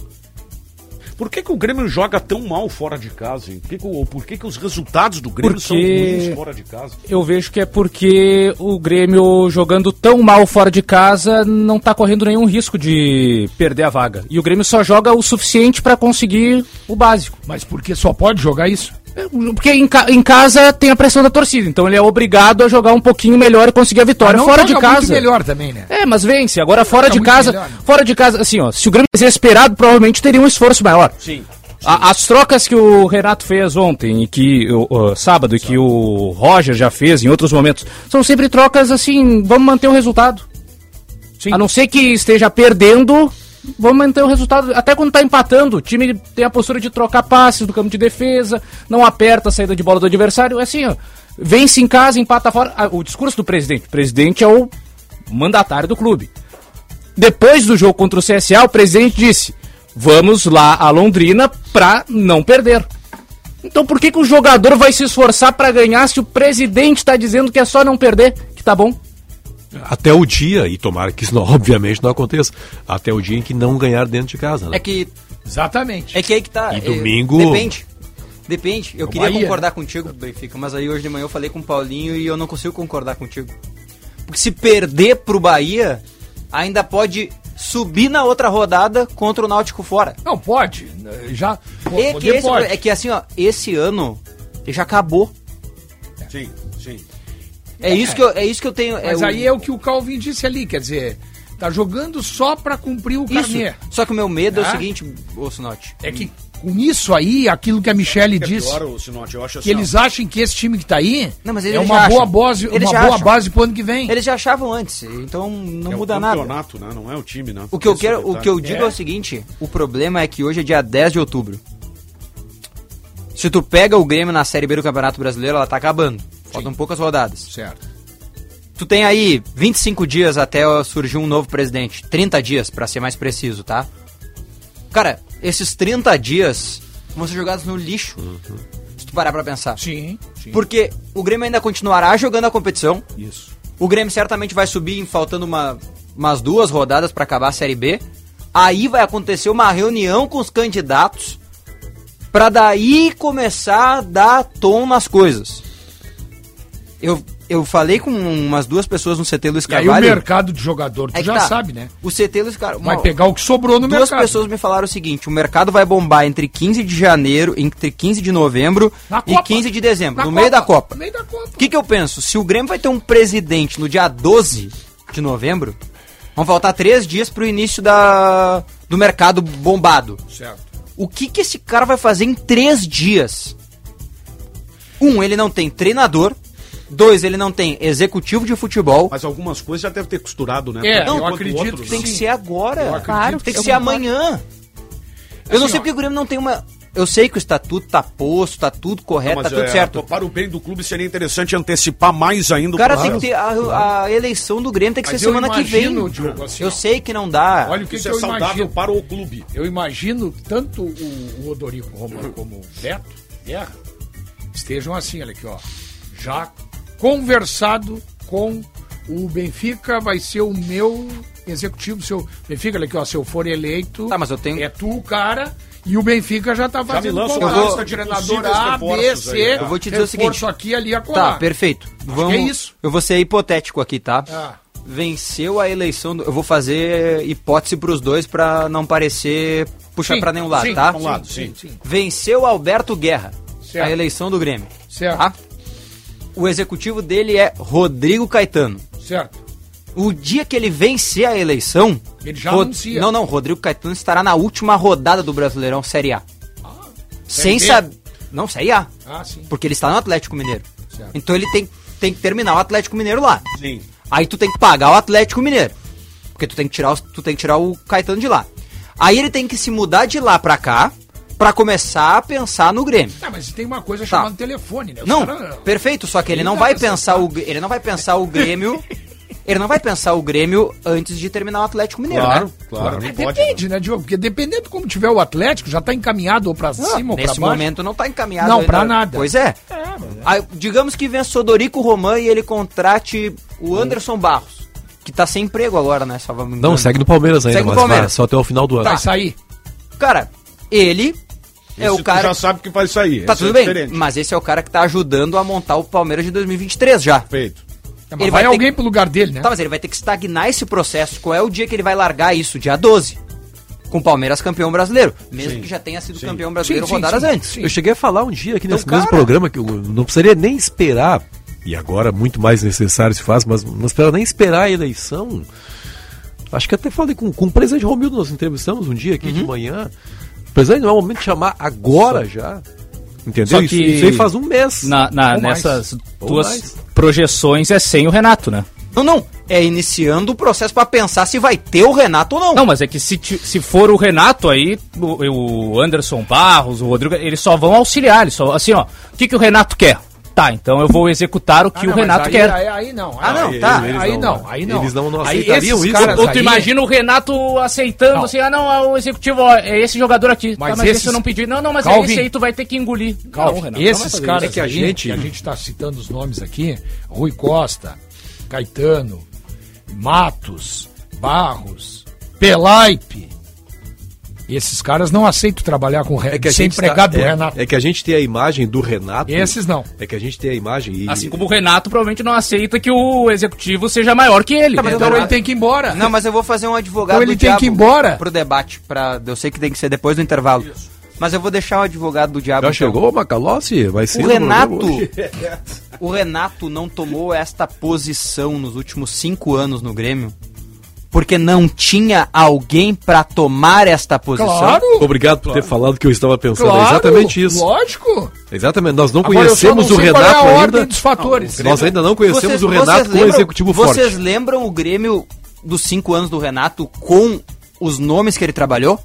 Por que, que o Grêmio joga tão mal fora de casa? Hein? Por, que, que, o- por que, que os resultados do Grêmio são Porque- ruins fora de casa? Eu vejo que é porque o Grêmio jogando tão mal fora de casa não tá correndo nenhum risco de perder a vaga. E o Grêmio só joga o suficiente pra conseguir o básico. Mas porque só pode jogar isso? Porque em, ca- em casa tem a pressão da torcida, então ele é obrigado a jogar um pouquinho melhor e conseguir a vitória. Ah, não fora de joga muito casa. melhor também, né? É, mas vence. Agora fora Tá de casa, melhor, né? fora de casa, assim, ó, se o Grêmio tivesse esperado, provavelmente teria um esforço maior. Sim. A- as trocas que o Renato fez ontem e que o, o- sábado e que o Roger já fez em outros momentos são sempre trocas assim, vamos manter o resultado. Sim. A não ser que esteja perdendo, vamos manter o resultado. Até quando tá empatando, o time tem a postura de trocar passes do campo de defesa, não aperta a saída de bola do adversário. É assim, ó. Vence em casa, empata fora. Ah, o discurso do presidente. O presidente é o mandatário do clube. Depois do jogo contra o CSA, o presidente disse: vamos lá a Londrina pra não perder. Então por que, que o jogador vai se esforçar para ganhar se o presidente está dizendo que é só não perder, que tá bom? Até o dia, e tomara que isso não, obviamente não aconteça, até o dia em que não ganhar dentro de casa. Né? É que. Exatamente. É que aí que tá. E é, domingo- Depende. Depende. Eu É queria Bahia, concordar contigo, Benfica, mas aí hoje de manhã eu falei com o Paulinho e eu não consigo concordar contigo. Porque se perder pro Bahia, ainda pode subir na outra rodada contra o Náutico fora. Não, pode. Já. É que, esse- pode. é que assim, ó, esse ano já acabou. Sim, sim. É, isso que eu, é isso que eu tenho. Mas é o- aí é o que o Calvin disse ali, quer dizer, tá jogando só pra cumprir o Isso. carnê. Só que o meu medo é Ah. o seguinte, ô Sinote. É que com isso aí, aquilo que a Michele É disse, pior, ô, Sinote, eu acho que assim, eles ó, acham que esse time que tá aí Não, mas é eles uma boa, acham. base, Eles uma já boa acham. base pro ano que vem. Eles já achavam antes, então não é muda o nada. campeonato, né? Não é o time, né? O que eu quero, é o que eu digo é. o seguinte, o problema é que hoje é dia 10 de outubro. Se tu pega o Grêmio na Série B do Campeonato Brasileiro, ela tá acabando. Faltam poucas rodadas. Certo. Tu tem aí 25 dias até surgir um novo presidente. 30 dias, pra ser mais preciso, tá? Cara, esses 30 dias vão ser jogados no lixo. Se tu parar pra pensar. Sim, sim. Porque o Grêmio ainda continuará jogando a competição. Isso. O Grêmio certamente vai subir faltando uma, umas duas rodadas pra acabar a Série B. Aí vai acontecer uma reunião com os candidatos pra daí começar a dar tom nas coisas. Eu, eu falei com umas duas pessoas no CT Luiz E aí Carvalho. o mercado de jogador, tu É já tá. sabe, né? O CT Luiz Carvalho. Vai pegar o que sobrou no Duas mercado. pessoas me falaram o seguinte: o mercado vai bombar entre 15 de janeiro, entre 15 de novembro Na e Copa. 15 de dezembro, Na no meio da Copa. No meio da Copa. O que, que eu penso? Se o Grêmio vai ter um presidente no dia 12 de novembro, vão faltar três dias pro início da, do mercado bombado. Certo. O que, que esse cara vai fazer em três dias? Um, ele não tem treinador. Dois, ele não tem executivo de futebol. Mas algumas coisas já deve ter costurado, né? É, Tanto eu acredito outros, que Tem que ser agora. Claro, Tem que ser amanhã. Eu não Assim, sei ó. porque o Grêmio não tem uma. Eu sei que o estatuto tá posto, tá tudo correto, Não, tá tudo é, certo. Para o bem do clube seria interessante antecipar mais ainda O cara processo. tem que ter. A, a eleição do Grêmio tem que Mas ser semana que vem. imagino, Diogo, assim, eu ó. sei que não dá. Olha o que, Isso que é eu saudável imagino. para o clube. Eu imagino tanto o, o Odorico Romano como o Beto Guerra estejam assim, olha aqui, ó. Já conversado com o Benfica, vai ser o meu executivo. Seu Benfica, olha aqui, ó. Se eu for eleito, Tá, mas eu tenho- é tu o cara. E o Benfica já tá me fazendo lista de treinador A, B, C. aí, é. Eu vou te dizer o seguinte. aqui, ali, acolá. Tá, perfeito. Vamos, que é isso. Eu vou ser hipotético aqui, tá? Ah. Venceu a eleição. Do, eu vou fazer hipótese pros dois pra não parecer puxar Sim, pra nenhum lado, sim, tá? um lado, sim. Venceu Alberto Guerra Certo. a eleição do Grêmio. Certo. Tá? O executivo dele é Rodrigo Caetano. Certo. O dia que ele vencer a eleição. Ele já Rod- anuncia. Não, não, Rodrigo Caetano estará na última rodada do Brasileirão Série A. Sem B? saber. Não, Série A. Ah, sim. Porque ele está no Atlético Mineiro. Certo. Então ele tem, tem que terminar o Atlético Mineiro lá. Sim. Aí tu tem que pagar o Atlético Mineiro. Porque tu tem que tirar, os- tu tem que tirar o Caetano de lá. Aí ele tem que se mudar de lá pra cá pra começar a pensar no Grêmio. Ah, mas tem uma coisa Tá. chamada telefone, né? Os Não, cara- perfeito, só que ele não tá vai pensar o ele não vai pensar o Grêmio. ele não vai pensar o Grêmio antes de terminar o Atlético Mineiro, Claro, né? claro, É, não pode. depende, né, Diogo? Porque dependendo de como tiver o Atlético, já tá encaminhado ou pra cima ou pra Nesse baixo. momento não tá encaminhado Não, ainda. pra nada. Pois é. Aí, digamos que vença Sodorico Roman e ele contrate o Anderson Barros, que tá sem emprego agora, né? Só Não, segue no Palmeiras ainda, Segue mas vai Palmeiras. só até o final do ano. Vai sair. Cara, ele é Esse o tu cara. já sabe que vai sair. Tá esse tudo é bem, mas esse é o cara que tá ajudando a montar o Palmeiras de 2023 já. Feito. É, mas Ele vai, vai ter alguém pro lugar dele, né? Tá, mas ele vai ter que estagnar esse processo. Qual é o dia que ele vai largar isso? Dia 12. Com o Palmeiras campeão brasileiro. Mesmo Sim. que já tenha sido Sim. campeão brasileiro Sim, sim, rodadas sim. antes. Sim. Eu cheguei a falar um dia aqui Então, nesse mesmo cara- programa que eu não precisaria nem esperar, e agora muito mais necessário se faz, mas não esperava nem esperar a eleição. Acho que até falei com, com o presidente Romildo, nós entrevistamos um dia aqui Uhum. de manhã. Presidente, não é o momento de chamar agora já. Entendeu? Só Isso, que- isso aí faz um mês. Na, na- nessas mais. projeções é sem o Renato, né? Não, não. É iniciando o processo pra pensar se vai ter o Renato ou não. Não, mas é que se, se for o Renato aí, o, o Anderson Barros, o Rodrigo, eles só vão auxiliar. Eles só, assim, ó, o que, que o Renato quer? Tá, então eu vou executar o que Ah, o não, mas Renato aí, quer. Aí, aí não. Ah, não, aí, tá. Aí, Eles aí não- não, aí não. eles não- não Aí aceitariam esses isso? caras Ou tu aí- imagina o Renato aceitando, Não. assim, ah não, o executivo, ó, é esse jogador aqui. Mas tá, mas esses- esse eu não pedi. Não, não, mas é Calvin. esse aí tu vai ter que engolir. Calma, não, Renato, esses caras isso. É que a aí, gente- a gente está citando os nomes aqui, Rui Costa, Caetano, Matos, Barros, Pelaipe. Esses caras não aceitam trabalhar com o É que empregado tá- do é, Renato. É que a gente tem a imagem do Renato. Esses não. É que a gente tem a imagem e. Assim como o Renato provavelmente não aceita que o executivo seja maior que ele. mas Então eu- ele tem que ir embora. Não, mas eu vou fazer um advogado Então ele do tem diabo que ir embora. pro debate. Pra, eu sei que tem que ser depois do intervalo. Mas eu vou deixar o advogado do diabo. Já então. chegou Macalossi? Vai ser O Renato, o Renato não tomou esta posição nos últimos cinco anos no Grêmio porque não tinha alguém pra tomar esta posição. Claro, Obrigado por ter falado o que eu estava pensando. claro. é exatamente isso. Lógico. Exatamente. Nós não Agora, conhecemos não o sei qual é Renato a ordem ainda. dos fatores. Nós ainda não conhecemos o Renato como lembram- executivo Vocês forte. lembram o Grêmio dos cinco anos do Renato com os nomes que ele trabalhou?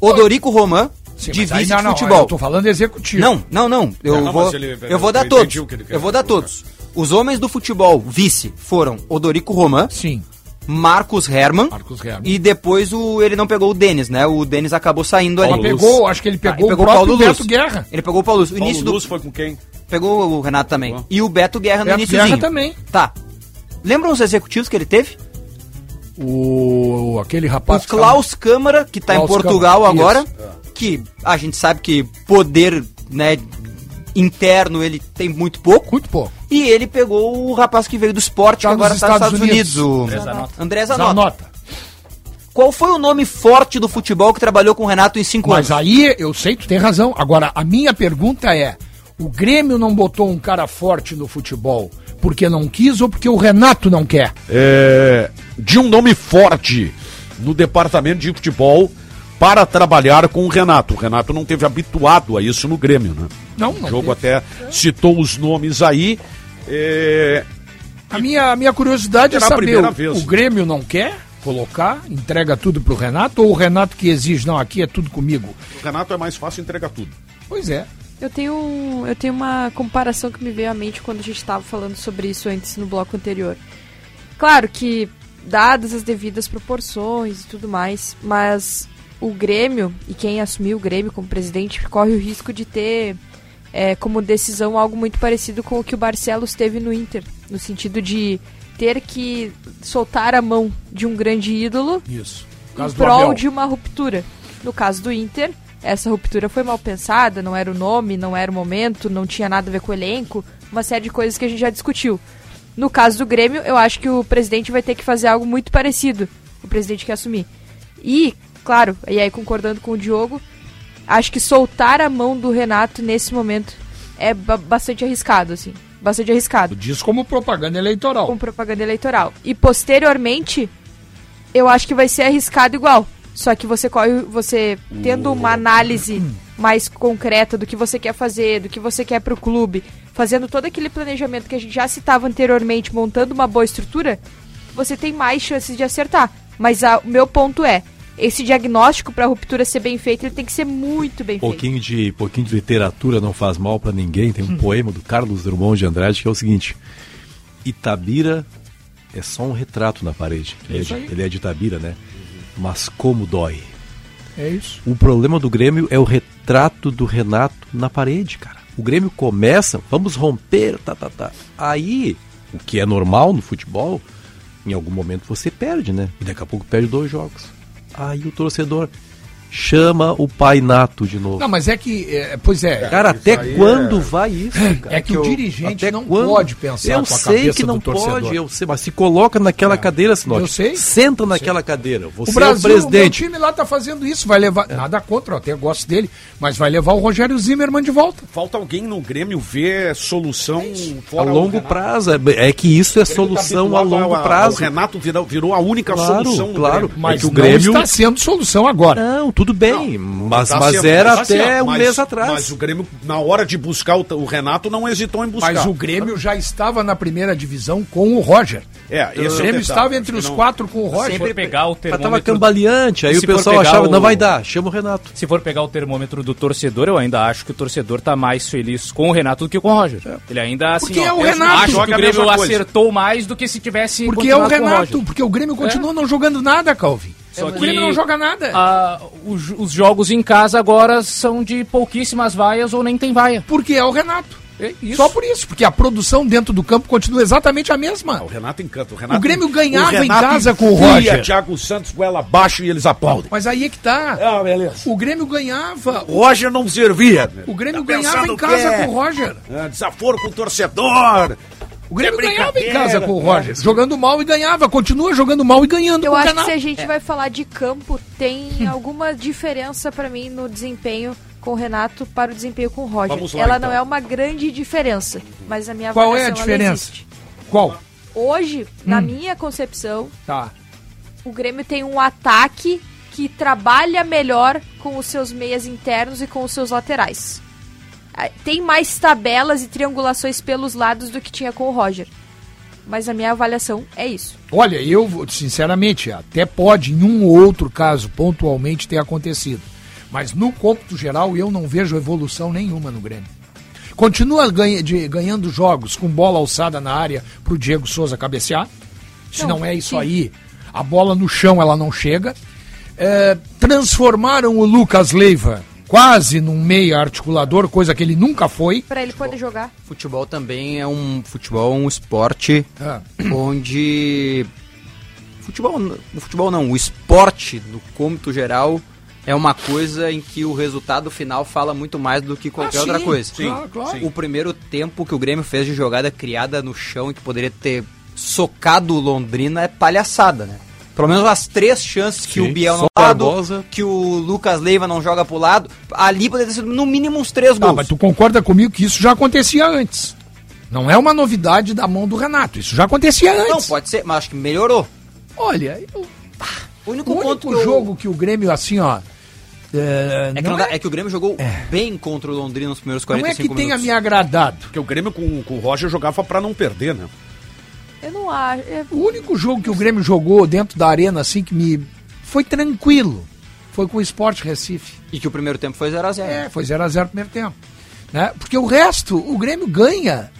Odorico Roman, Sim, de mas aí vice não, futebol. Eu tô falando executivo. Não, não, não. Eu, Não, vou, ele- eu vou dar eu todos. o Eu vou dar colocar. todos. Os homens do futebol vice foram Odorico Roman, Sim, Marcos Herman. Marcos Herman. E depois o, ele não pegou o Denis, né? O Denis acabou saindo Ele ali. pegou, acho que ele Ah, pegou, ele o próprio Paulo Beto Luz. Guerra. Ele pegou o Paulo Luz. O Paulo início do, Luz foi com quem? Pegou o Renato também. E o Beto Guerra no Beto iníciozinho. Guerra também. Tá. Lembram os executivos que ele teve? O, aquele rapaz... o Klaus Câmara, que tá Klaus em Portugal Câmara, agora. isso. Que a gente sabe que poder, né, interno ele tem muito pouco. Muito pouco. E ele pegou o rapaz que veio do esporte, Tá que agora nos tá nos Estados Estados Unidos. Unidos. Zanota. André Zanota. Zanota. Qual foi o nome forte do futebol que trabalhou com o Renato em cinco Mas anos? aí, eu sei, tu tem razão. Agora, a minha pergunta é: o Grêmio não botou um cara forte no futebol porque não quis ou porque o Renato não quer? é, de um nome forte no departamento de futebol para trabalhar com o Renato. O Renato não teve habituado a isso no Grêmio, né? Não, O não. jogo teve. até citou os nomes aí. é, A minha, a minha curiosidade é saber: o, vez. o Grêmio não quer colocar, entrega tudo pro Renato ou o Renato que exige, não, aqui é tudo comigo? o Renato é mais fácil entregar tudo. Pois é. Eu tenho, eu tenho uma comparação que me veio à mente quando a gente estava falando sobre isso antes no bloco anterior. Claro que, dadas as devidas proporções e tudo mais, mas o Grêmio, e quem assumiu o Grêmio como presidente, corre o risco de ter é, como decisão algo muito parecido com o que o Barcelos teve no Inter, no sentido de ter que soltar a mão de um grande ídolo Isso. em prol de uma ruptura. No caso do Inter, essa ruptura foi mal pensada, não era o nome, não era o momento, não tinha nada a ver com o elenco, uma série de coisas que a gente já discutiu. No caso do Grêmio, eu acho que o presidente vai ter que fazer algo muito parecido, o presidente que assumir. E, claro, e aí concordando com o Diogo, acho que soltar a mão do Renato nesse momento é ba- bastante arriscado, assim. Bastante arriscado Diz como propaganda eleitoral. com propaganda eleitoral. E posteriormente, eu acho que vai ser arriscado igual. Só que você corre, você tendo uma análise mais concreta do que você quer fazer, do que você quer pro clube, fazendo todo aquele planejamento que a gente já citava anteriormente, montando uma boa estrutura, você tem mais chances de acertar. Mas a- o meu ponto é, esse diagnóstico para a ruptura ser bem feito, ele tem que ser muito bem feito. Pouquinho de, pouquinho de literatura não faz mal pra ninguém. Tem um poema do Carlos Drummond de Andrade que é o seguinte: Itabira é só um retrato na parede. Ele é, de, aí. ele é de Itabira, né? Mas como dói. É isso. O problema do Grêmio é o retrato do Renato na parede, cara. O Grêmio começa, vamos romper, tá, tá, tá. Aí, o que é normal no futebol, em algum momento você perde, né? E daqui a pouco perde dois jogos. Aí o torcedor chama o pai nato de novo. Não, mas é que, é, pois é. Cara, até quando vai isso? Cara? É que o dirigente não pode pensar eu com a sei que não pode, eu sei, mas se coloca naquela cadeira, Sinote. eu sei. Senta naquela cadeira. Você O Brasil, é o o meu presidente. time lá tá fazendo isso, vai levar, nada contra, eu até gosto dele, mas vai levar o Rogério Zimmermann de volta. Falta alguém no Grêmio ver solução A fora o longo prazo. É, é que isso é O tá solução a habituado longo a- prazo. O Renato virou, virou a única Claro, solução claro. Grêmio. Mas que o não Grêmio- está sendo solução agora. Não, tudo bem, mas, Tá mas sendo- era assim, até um mas- mês atrás. Mas o Grêmio, na hora de buscar o, o Renato, não hesitou em buscar. Mas o Grêmio já estava na primeira divisão com o Roger. É, esse é o o Grêmio estava entre os não- quatro com o Se Roger. for pegar o Mas tava termômetro... cambaleante, aí E o pessoal achava, o- não vai dar, chama o Renato. Se for pegar o termômetro do torcedor, eu ainda acho que o torcedor tá mais feliz com o Renato do que com o Roger. Ele ainda assim, Porque ó, é o Renato. acho que o Grêmio acertou mais do que se tivesse Porque é o Renato, Roger. porque o Grêmio continua não jogando nada, Calvin. Só o que Grêmio não joga nada. Ah, os, os jogos em casa agora são de pouquíssimas vaias ou nem tem vaia. Porque é o Renato. É isso. Só por isso, porque a produção dentro do campo continua exatamente a mesma. O Renato encanta. O, Renato, O Grêmio ganhava o Renato em casa com o Roger. Thiago Santos goela abaixo e eles aplaudem. Mas aí é que tá. Ah, beleza. O Grêmio ganhava. O Roger não servia. O Grêmio Tá ganhava em casa é? com o Roger. Ah, desaforo com o torcedor. O Grêmio É ganhava em casa com o Roger. Jogando mal e ganhava. Continua jogando mal e ganhando Eu acho que Renato. se a gente vai falar de campo, tem alguma diferença pra mim no desempenho com o Renato para o desempenho com o Roger. Lá, ela então. não é uma grande diferença, mas a minha Qual é a diferença? Qual? Hoje, na minha concepção, Tá. o Grêmio tem um ataque que trabalha melhor com os seus meias internos e com os seus laterais. Ah, Tem mais tabelas e triangulações pelos lados do que tinha com o Roger. Mas a minha avaliação é isso. Olha, eu, sinceramente, até pode em um ou outro caso pontualmente ter acontecido. Mas no cômputo geral eu não vejo evolução nenhuma no Grêmio. Continua ganha- de- ganhando jogos com bola alçada na área pro Diego Souza cabecear. Se não, Não, é isso sim. aí, a bola no chão ela não chega. É, transformaram o Lucas Leiva quase num meia articulador, coisa que ele nunca foi. Pra ele poder jogar. Futebol também é um futebol é um esporte Ah, onde futebol n- o futebol não, o esporte no cômito geral é uma coisa em que o resultado final fala muito mais do que qualquer Ah, outra sim, coisa. sim, Claro, claro. O primeiro tempo que o Grêmio fez de jogada criada no chão e que poderia ter socado o Londrina é palhaçada, né? Pelo menos as três chances que Sim, o Biel não lado, Barbosa. que o Lucas Leiva não joga pro lado, ali poderia ter sido no mínimo uns três Tá, gols. mas tu concorda comigo que isso já acontecia antes. Não é uma novidade da mão do Renato, isso já acontecia antes. Não, pode ser, mas acho que melhorou. Olha, eu- O único, o ponto único que eu- jogo que o Grêmio, assim, ó. É, É que, não, não dá- é, é que o Grêmio jogou bem contra o Londrina nos primeiros não 45 é que tenha minutos. me agradado. Porque o Grêmio com, com o Roger jogava pra não perder, né? Eu não acho. é- O único jogo que o Grêmio jogou dentro da arena, assim, que me. Foi tranquilo. Foi com o Sport Recife. E que o primeiro tempo foi 0x0. É, foi 0x0 no primeiro tempo. Né? Porque o resto, o Grêmio ganha.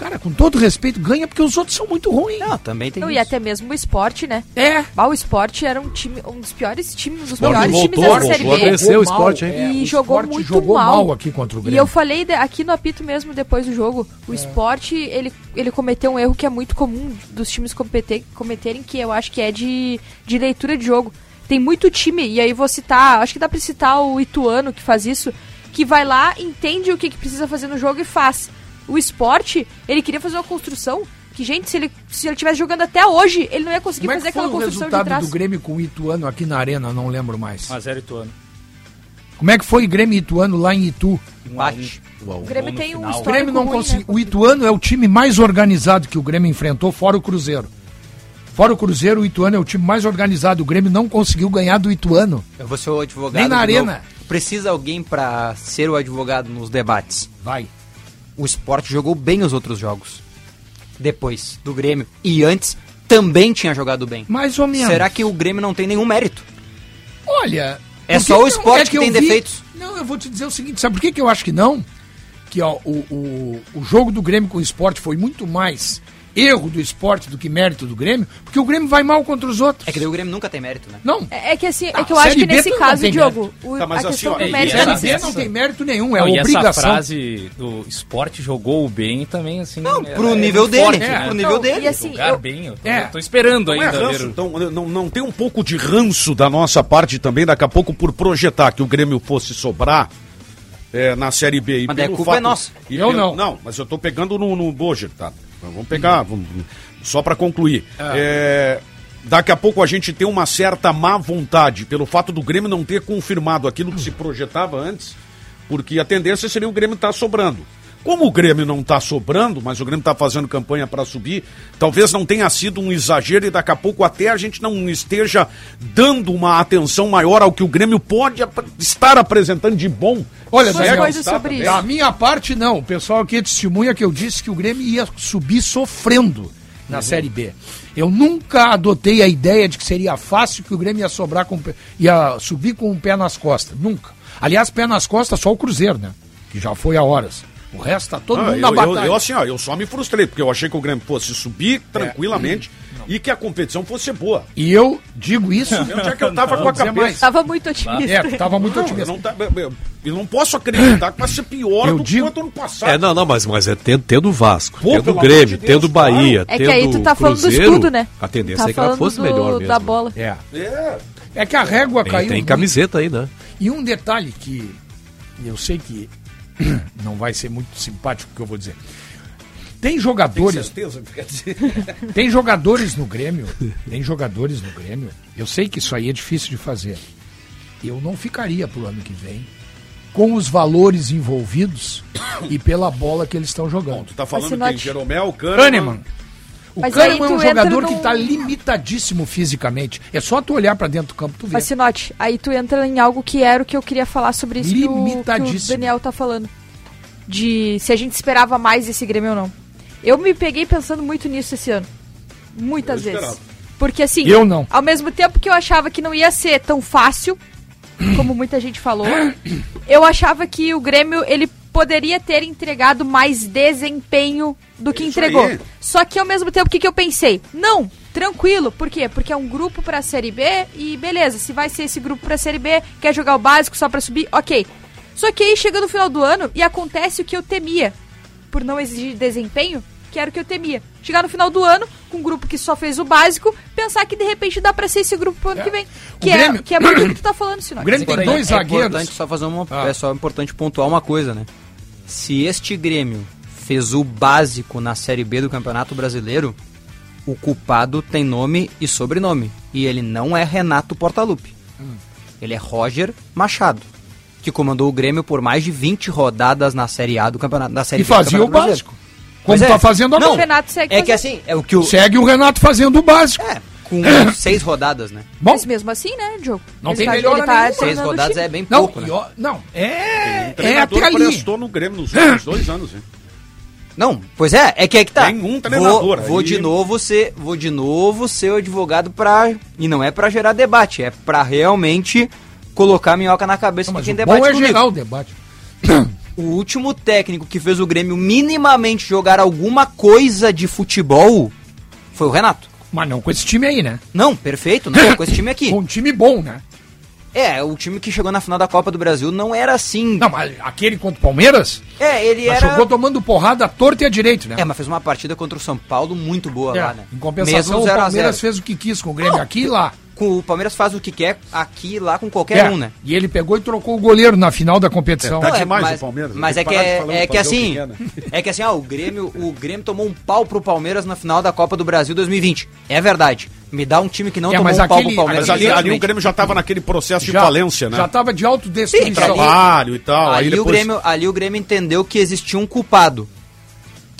Cara, com todo respeito, ganha porque os outros são muito ruins. Não, também tem Não, isso. e até mesmo o esporte, né? É. O esporte era um time, um dos piores times, um dos Sport piores voltou, times da Série voltou a B. Cresceu o Sport, hein? É, E o jogou muito jogou mal. aqui contra o E Grêmio. eu falei de- aqui no apito mesmo, depois do jogo, o esporte, ele, ele cometeu um erro que é muito comum dos times cometer, cometerem, que eu acho que é de, de leitura de jogo. Tem muito time, e aí vou citar, acho que dá pra citar o Ituano que faz isso, que vai lá, entende o que, que precisa fazer no jogo e faz. O esporte, ele queria fazer uma construção que, gente, se ele, se ele tivesse jogando até hoje, ele não ia conseguir Como é fazer que foi aquela o construção de resultado trás. do Grêmio com o Ituano aqui na arena? Não lembro mais. 1x0 Ituano. Como é que foi Grêmio e Ituano lá em Itu? Empate. O Grêmio tem um O Grêmio não ruim, conseguiu. né, O Ituano é o time mais organizado que o Grêmio enfrentou, fora o Cruzeiro. Fora o Cruzeiro, o Ituano é o time mais organizado. O Grêmio não conseguiu ganhar do Ituano. Eu vou ser o advogado. Nem na arena. novo. Precisa alguém pra ser o advogado nos debates. Vai. O esporte jogou bem os outros jogos. Depois do Grêmio. E antes também tinha jogado bem. Mais ou menos. Será que o Grêmio não tem nenhum mérito? Olha. É só o esporte que eu tem defeitos. Não, eu vou te dizer o seguinte: sabe por que, que eu acho que não? Que ó, o, o, o jogo do Grêmio com o esporte foi muito mais erro do esporte do que mérito do Grêmio, porque o Grêmio vai mal contra os outros. É que daí o Grêmio nunca tem mérito, né? Não. É é que assim, é Ah, que eu acho que B nesse caso, Diogo, o, Tá, mas a assim, questão ó, do mérito Série é essa- essa. não tem mérito nenhum, é Não, e essa obrigação. frase do esporte jogou bem também, assim. Não, é- pro é nível muito dele, forte, é. pro né? nível Não, dele. e assim, Jogar eu- bem, eu tô, É. tô esperando Não é ainda. ranço, então não, não tem um pouco de ranço da nossa parte também, daqui a pouco, por projetar que o Grêmio fosse sobrar é, na Série B. E Mas a culpa é nossa. e Eu pelo- não. Não, mas eu tô pegando no, no Boger, tá? Vamos pegar, vamos- só para concluir. É, daqui a pouco a gente tem uma certa má vontade pelo fato do Grêmio não ter confirmado aquilo que se projetava antes, porque a tendência seria o Grêmio estar sobrando. Como o Grêmio não está sobrando, mas o Grêmio está fazendo campanha para subir, talvez não tenha sido um exagero e daqui a pouco até a gente não esteja dando uma atenção maior ao que o Grêmio pode ap estar apresentando de bom. Olha, Daniel, da minha parte, não. O pessoal aqui testemunha que eu disse que o Grêmio ia subir sofrendo na Série B. Eu nunca adotei a ideia de que seria fácil que o Grêmio ia sobrar com ia subir com o pé nas costas. Nunca. Aliás, pé nas costas só o Cruzeiro, né? Que já foi a horas. O resto tá todo Ah, mundo eu, na eu- batalha. eu, assim, ó, eu só me frustrei, porque eu achei que o Grêmio fosse subir tranquilamente e que a competição fosse boa. E eu digo isso. Onde é que eu tava com a cabeça? mais. Tava muito otimista. É, tava muito Não, eu, otimista. não tá- eu- eu- eu não posso acreditar que vai ser pior Eu do digo- que o ano passado. É, não, não, mas, mas é tendo, tendo o Vasco, Pô, tendo Grêmio, de Deus, tendo o Bahia, É que tendo aí tu tá falando do Cruzeiro, escudo, né? A tendência tá é que ela falando fosse do- melhor mesmo. Da bola. É. É. É que a régua Tem, caiu. tem camiseta aí, né? E um detalhe que eu sei que não vai ser muito simpático o que eu vou dizer. Tem Tem jogadores, certeza? Quer dizer, tem jogadores no Grêmio, tem jogadores no Grêmio. Eu sei que isso aí é difícil de fazer. Eu não ficaria pro ano que vem com os valores envolvidos e pela bola que eles estão jogando. tu tá falando que Fascinote. tem Jeromel, Kahneman. Kahneman. O Mas aí Kahneman é um jogador num- que está limitadíssimo fisicamente. É só tu olhar para dentro do campo tu vê. Mas, Sinote, aí tu entra em algo que era o que eu queria falar sobre isso que o, que o Limitadíssimo. Daniel tá falando. De se a gente esperava mais esse Grêmio ou não. Eu me peguei pensando muito nisso esse ano. Muitas Eu vezes. esperava. Porque assim, Eu não. ao mesmo tempo que eu achava que não ia ser tão fácil, como muita gente falou, eu achava que o Grêmio ele poderia ter entregado mais desempenho do que Isso entregou. aí. Só que ao mesmo tempo, o que, que eu pensei? Não, tranquilo. Por quê? Porque é um grupo pra Série B e beleza, se vai ser esse grupo pra Série B, quer jogar o básico só pra subir, ok. Só que aí chega no final do ano e acontece o que eu temia. Por não exigir desempenho, que era o que eu temia. Chegar no final do ano, com um grupo que só fez o básico, pensar que de repente dá pra ser esse grupo pro ano É. que vem. O Que, é, Grêmio- que é muito o que tu tá falando, Sinó. O Grêmio tem Porém, dois é zagueiros. importante só fazer uma, Ah. é só importante pontuar uma coisa, né? Se este Grêmio fez o básico na Série B do Campeonato Brasileiro, o culpado tem nome e sobrenome. E ele não é Renato Portaluppi. Hum. Ele é Roger Machado, que comandou o Grêmio por mais de 20 rodadas na Série A do Campeonato da Série E B do fazia o básico. Como Pois tá é. fazendo agora. O Renato segue É que assim, é o que o Segue o Renato fazendo o básico. é, com seis rodadas, né? Bom, Mas mesmo assim, né, Diogo? Não Ele tem tá- melhora ele tá nenhuma. Seis rodadas é bem não, pouco, né? não, é, Um é treinador até ali. prestou no Grêmio nos últimos dois anos, hein? Não, pois é, é que é que tá. Tem um treinador vou, vou aí. de novo ser, vou de novo ser o advogado pra e não é pra gerar debate, é pra realmente colocar a minhoca na cabeça Não, de mas quem debate bom é comigo. gerar o debate. O último técnico que fez o Grêmio minimamente jogar alguma coisa de futebol foi o Renato. Mas não com esse time aí, né? Não, perfeito, não com esse time aqui. Com um time bom, né? É, o time que chegou na final da Copa do Brasil não era assim. Não, mas aquele contra o Palmeiras, É, ele mas era jogou tomando porrada à torta e à direita, né? É, mas fez uma partida contra o São Paulo muito boa É, lá, né? Em compensação, o 0 a Palmeiras 0. fez o que quis com o Grêmio aqui e lá. Com o Palmeiras faz o que quer aqui e lá com qualquer É, um, né? E ele pegou e trocou o goleiro na final da competição. Tá é, demais mas, o Palmeiras, Mas tem é que de é, falar- é que assim, que né? é que assim, ó, o Grêmio, o Grêmio tomou um pau pro Palmeiras na final da Copa do Brasil 2020. É verdade. Me dá um time que não É, tomou mas um pau aquele- pro Palmeiras. Mas ali, ali o. Grêmio já estava naquele processo de já, falência, né? Já tava de autodestruição. Sim, Trabalho e tal. aí ali, depois o Grêmio, ali o Grêmio entendeu que existia um culpado,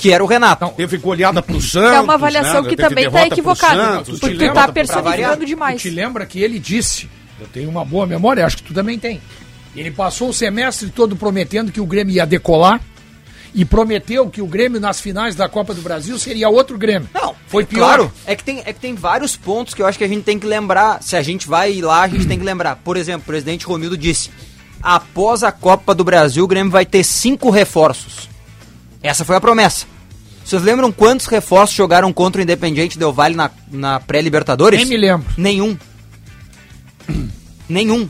que era o Renato. Não, Teve goleada pro Santos. É uma avaliação né? que também tá pro equivocada. Santos, Porque tu tá pra personificando variar? Tu demais. te lembra que ele disse, eu tenho uma boa memória, acho que tu também tem. Ele passou o semestre todo prometendo que o Grêmio ia decolar e prometeu que o Grêmio nas finais da Copa do Brasil seria outro Grêmio. Não, foi é pior. Claro, é que, tem, é que tem vários pontos que eu acho que a gente tem que lembrar. Se a gente vai lá, a gente tem que lembrar. Por exemplo, o presidente Romildo disse: após a Copa do Brasil, o Grêmio vai ter cinco reforços. Essa foi a promessa. Vocês lembram quantos reforços jogaram contra o Independiente Del Valle na, na pré-Libertadores? Nem me lembro. Nenhum. Nenhum.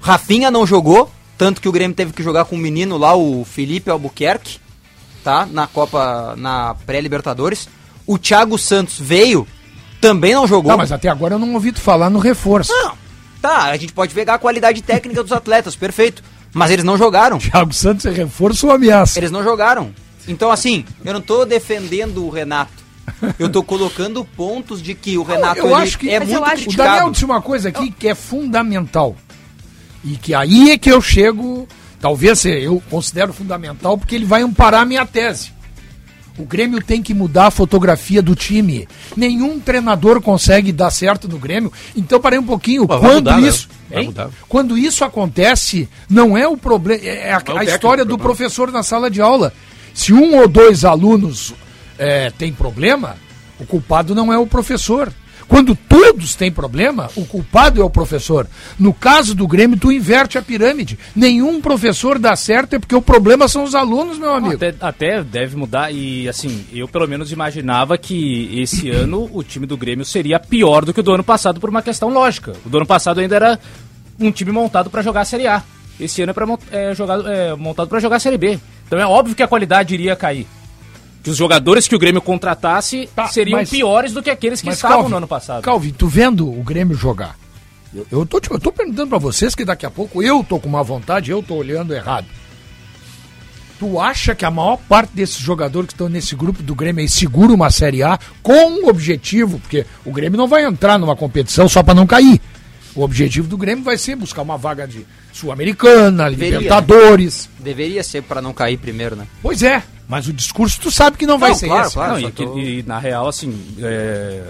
Rafinha não jogou, tanto que o Grêmio teve que jogar com o menino lá, o Felipe Albuquerque, tá? Na Copa, na pré-Libertadores. O Thiago Santos veio, também não jogou. Não, mas até agora eu não ouvi tu falar no reforço. Não. Tá, a gente pode pegar a qualidade técnica dos atletas, perfeito. Mas eles não jogaram. Thiago Santos é reforço ou ameaça? Eles não jogaram. Então, assim, eu não tô defendendo o Renato. Eu tô colocando pontos de que o Renato eu ele acho que- é Mas eu muito acho que- O. Daniel disse uma coisa aqui que é fundamental. E que aí é que eu chego. talvez eu considero fundamental porque ele vai amparar a minha tese. O Grêmio tem que mudar a fotografia do time. Nenhum treinador consegue dar certo no Grêmio. Então, parei um pouquinho. Mas quando mudar, né? isso. Quando isso acontece, não é o problema. É a, Não é a história do problema. professor na sala de aula. Se um ou dois alunos é, tem problema, o culpado não é o professor. Quando todos têm problema, o culpado é o professor. No caso do Grêmio, tu inverte a pirâmide. Nenhum professor dá certo é porque o problema são os alunos, meu amigo. Até, até deve mudar e assim, eu pelo menos imaginava que esse ano o time do Grêmio seria pior do que o do ano passado por uma questão lógica. O do ano passado ainda era um time montado para jogar a Série A. Esse ano é, pra, é, é montado para jogar a Série B. Então é óbvio que a qualidade iria cair. Que os jogadores que o Grêmio contratasse Tá, seriam mas- piores do que aqueles que estavam Calvin, no ano passado. Calvin, tu vendo o Grêmio jogar? Eu, eu, tô, eu tô perguntando pra vocês que daqui a pouco eu tô com uma vontade, eu tô olhando errado. Tu acha que a maior parte desses jogadores que estão nesse grupo do Grêmio aí segura uma Série A com um objetivo? Porque o Grêmio não vai entrar numa competição só pra não cair. O objetivo do Grêmio vai ser buscar uma vaga de Sul-Americana, Deveria, Libertadores. Deveria ser pra não cair primeiro, né? Pois é, mas o discurso tu sabe que não vai Não, ser claro, esse. claro. Não, e, que- tô- e, na real, assim, é,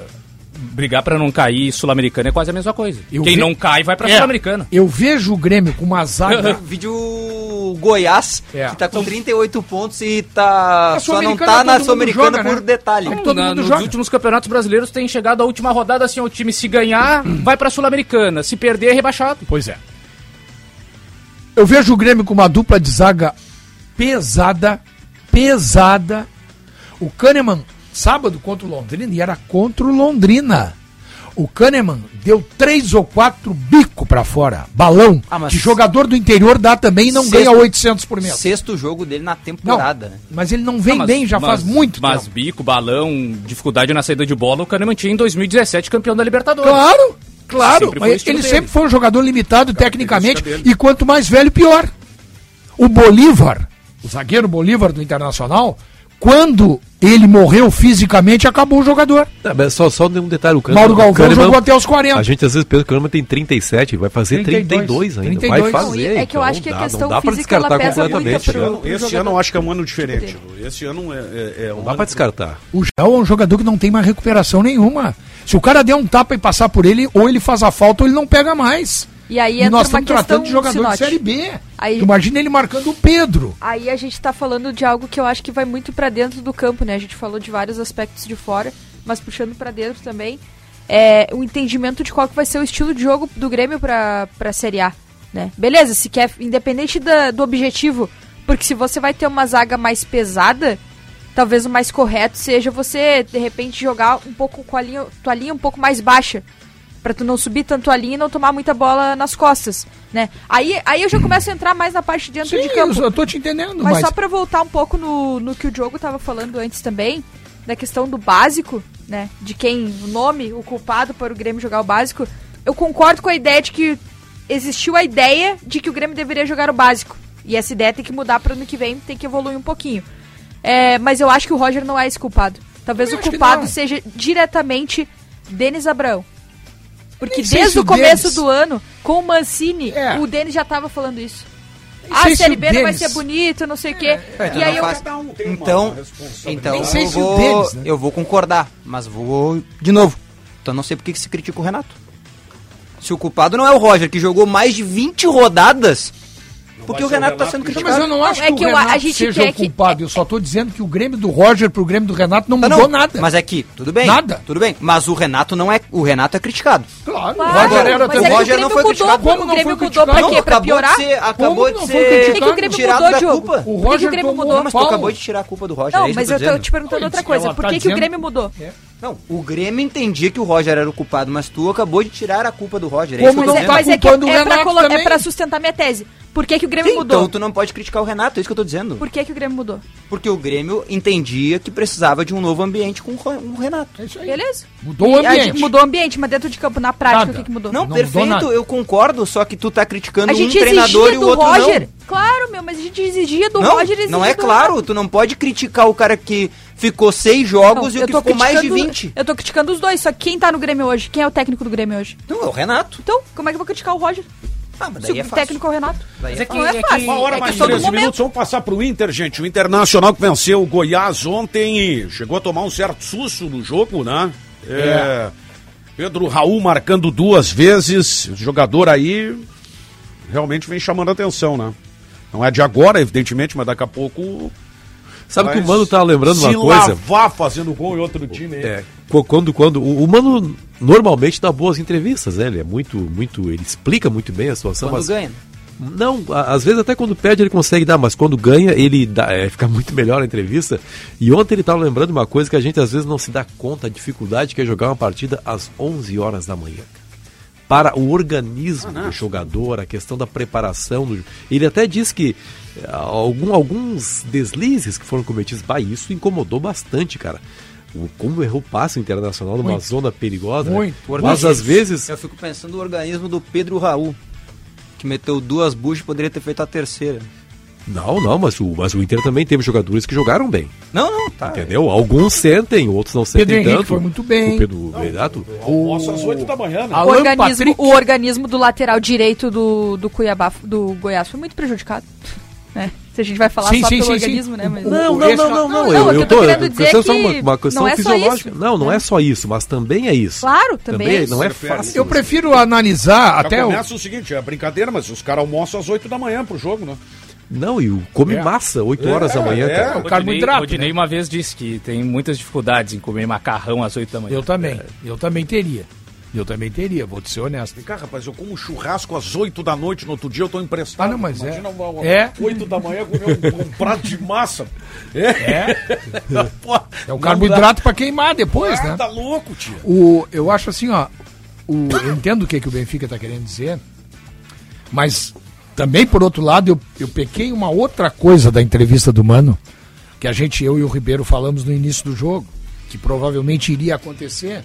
brigar pra não cair sul-americana é quase a mesma coisa. Eu Quem ve- não cai vai pra É, sul-americana. Eu vejo o Grêmio com uma zaga. Vídeo Goiás, É. que tá com 38 pontos e tá. A Só não tá todo na Sul-Americana joga, por né? detalhe. É todo Na- mundo nos joga. últimos campeonatos brasileiros tem chegado à última rodada assim, o time se ganhar, vai pra sul-americana, se perder é rebaixado. Pois é. Eu vejo o Grêmio com uma dupla de zaga pesada, pesada. O Kahneman, sábado contra o Londrina, e era contra o Londrina. O Kahneman deu três ou quatro bico pra fora, balão, Ah, mas- que jogador do interior dá também e não Sexto- ganha 800 por mês. Sexto jogo dele na Não, temporada. né? mas ele não vem Ah, mas- bem, já faz mas- muito Mas tempo. bico, balão, dificuldade na saída de bola, o Kahneman tinha em 2017 campeão da Libertadores. Claro, claro. Sempre mas ele dele. sempre foi um jogador limitado tecnicamente. E quanto mais velho, pior. O Bolívar, o zagueiro Bolívar do Internacional, quando ele morreu fisicamente, acabou o jogador. Tá, mas só, só um detalhe, o Kahneman, Mauro o Galvão Kahneman- jogou até os 40. A gente às vezes pensa que o Kahneman tem 37, vai fazer 32, 32 ainda. 32. Vai Não, fazer. e é que eu então acho que a dá, questão não dá pra física, ela descartar pesa completamente. pro- pro Esse jogador. ano eu acho que é um ano diferente. Esse ano é, é, é um Não dá ano pra descartar. O Gel é um jogador que não tem mais recuperação nenhuma. Se o cara der um tapa e passar por ele, ou ele faz a falta ou ele não pega mais. E aí E nós estamos tratando de jogador Sinote. de Série B. Aí- Imagina ele marcando o Pedro. Aí a gente tá falando de algo que eu acho que vai muito pra dentro do campo, né? A gente falou de vários aspectos de fora, mas puxando pra dentro também, é o entendimento de qual que vai ser o estilo de jogo do Grêmio pra, pra Série A, né? Beleza, se quer, independente da- do objetivo, porque se você vai ter uma zaga mais pesada, talvez o mais correto seja você, de repente, jogar um pouco com a linha, tua linha um pouco mais baixa. Pra tu não subir tanto a linha e não tomar muita bola nas costas, né? Aí, aí eu já começo a entrar mais na parte de dentro Sim, de campo. eu, eu tô te entendendo, Mas, mas, só pra voltar um pouco no, no que o Diogo tava falando antes também, da questão do básico, né? De quem o nome, o culpado para o Grêmio jogar o básico, eu concordo com a ideia de que existiu a ideia de que o Grêmio deveria jogar o básico. E essa ideia tem que mudar para ano que vem, tem que evoluir um pouquinho. É, mas eu acho que o Roger não é esse culpado. Talvez Eu o culpado seja diretamente Denis Abrão. Porque Nem desde o começo Denis- do ano, com o Mancini, É. o Denis já tava falando isso. Nem Ah, sei a Série o B não vai ser bonito, não sei o quê. É, e então aí eu, faz- Então, então eu, vou, deles, né? eu vou concordar, mas vou de novo. Então não sei por que que se critica o Renato. Se o culpado não é o Roger, que jogou mais de 20 rodadas, porque o o Renato tá Renato sendo que criticado. mas eu não acho é que, que o eu- a Renato gente seja quer o que- culpado. Eu só tô dizendo que o Grêmio do Roger pro Grêmio do Renato não Tá, mudou não, nada. Mas é que, tudo bem. Nada. Tudo bem. Mas o Renato não é. O Renato é criticado. Claro, Claro, o Roger era mas é que o Roger Grêmio não foi mudou, criticado. Como o não Grêmio foi mudou pra quê? Pra acabou piorar? de ser. Acabou de ser. Por que, que o Grêmio tirado mudou, da Diogo? culpa. O que, que Roger o mudou? Mas tu acabou de tirar a culpa do Roger. é Não, isso mas que eu tô te perguntando outra coisa. tá Por que, que o dizendo- Grêmio mudou? Não, o Grêmio entendia que o Roger era o culpado, mas tu acabou de tirar a culpa do Roger. é Como isso que eu não tô Mas é, dizendo. tá mas é que o é pra, colo- é pra sustentar minha tese. Por que, que o Grêmio Sim, mudou? Então tu não pode criticar o Renato, é isso que eu tô dizendo. Por que, que o Grêmio mudou? Porque o Grêmio entendia que precisava de um novo ambiente com o o Renato. É isso aí. Beleza? Mudou o E a ambiente. mudou o ambiente, mas dentro de campo, na prática, Nada. o que, que mudou? Não, Não perfeito, eu concordo, só que tu tá criticando um treinador e o outro Roger. Claro, meu, mas a gente exigia do não. Roger Não, exigia não é do claro, Renato. tu não pode criticar o cara que ficou seis jogos Não, e o que ficou mais de 20. Eu tô criticando os dois, só que quem tá no Grêmio hoje? Quem é o técnico do Grêmio hoje? Não, é o Renato. Então, como é que eu vou criticar o Roger? Ah, mas Se daí é o fácil. técnico é o Renato. Daí Mas é é que- Não é é fácil. que- Uma hora é mais que todo 13 momento. minutos, vamos passar pro Inter, gente. O Internacional que venceu o Goiás ontem e chegou a tomar um certo susto no jogo, né? É, Pedro Raul marcando duas vezes, o jogador aí realmente vem chamando a atenção, né? Não é de agora, evidentemente, mas daqui a pouco. Sabe que o Mano tá lembrando se uma coisa? lavar fazendo gol em outro time. É, qu- quando, quando o, o Mano normalmente dá boas entrevistas, né? Ele é muito, muito, ele explica muito bem a situação, Quando mas ganha. não, a- às vezes até quando perde ele consegue dar, mas quando ganha ele dá, é, fica muito melhor a entrevista. E ontem ele estava lembrando uma coisa que a gente às vezes não se dá conta a dificuldade que é jogar uma partida às 11 horas da manhã. Para o organismo do jogador, a questão da preparação. Do... Ele até diz que eh, algum, alguns deslizes que foram cometidos, bah, isso incomodou bastante, cara. O- Como errou o passe internacional numa Muito. zona perigosa. né? Muito. Mas às vezes. Eu fico pensando no organismo do Pedro Raul, que meteu duas buchas e poderia ter feito a terceira. Não, não, mas o, mas o Inter também teve jogadores que jogaram bem. Não, não, tá. Entendeu? Alguns sentem, outros não sentem Pedro Henrique tanto. foi muito bem. O Pedro Renato. Almoço às 8 da manhã, né? O organismo, o organismo do lateral direito do, do Cuiabá, do Goiás, foi muito prejudicado. Né? Se a gente vai falar Sim, só sim, pelo sim, sim. organismo, né? Mas... O- Não, o- não, não, não, não. não, Eu, o eu eu tô tô. querendo dizer questão é só que uma, uma questão não é só fisiológica. isso, não, não né? é só isso, mas também é isso. Claro, também, é isso. não é fácil. Eu prefiro analisar Já até o. começa o seguinte, é brincadeira, mas os caras almoçam às 8 da manhã pro jogo, né? Não, e o come É. massa, 8 horas da manhã, é. cara. o carboidrato. Rodinei né? uma vez disse que tem muitas dificuldades em comer macarrão às 8 da manhã. Eu também. Eu também teria. Eu também teria, vou te ser honesto. Vem cá, rapaz, eu como churrasco às 8 da noite, no outro dia eu tô emprestado. Ah, não, mas é. Imagina uma- uma- É. 8 da manhã comer um, um prato de massa. É. É. Pô, É o carboidrato pra queimar depois, Ah, né? tá louco, tio. O, eu acho assim, ó. O, eu entendo o que, que o Benfica tá querendo dizer, mas também, por outro lado, eu, eu pequei uma outra coisa da entrevista do Mano, que a gente, eu e o Ribeiro, falamos no início do jogo, que provavelmente iria acontecer,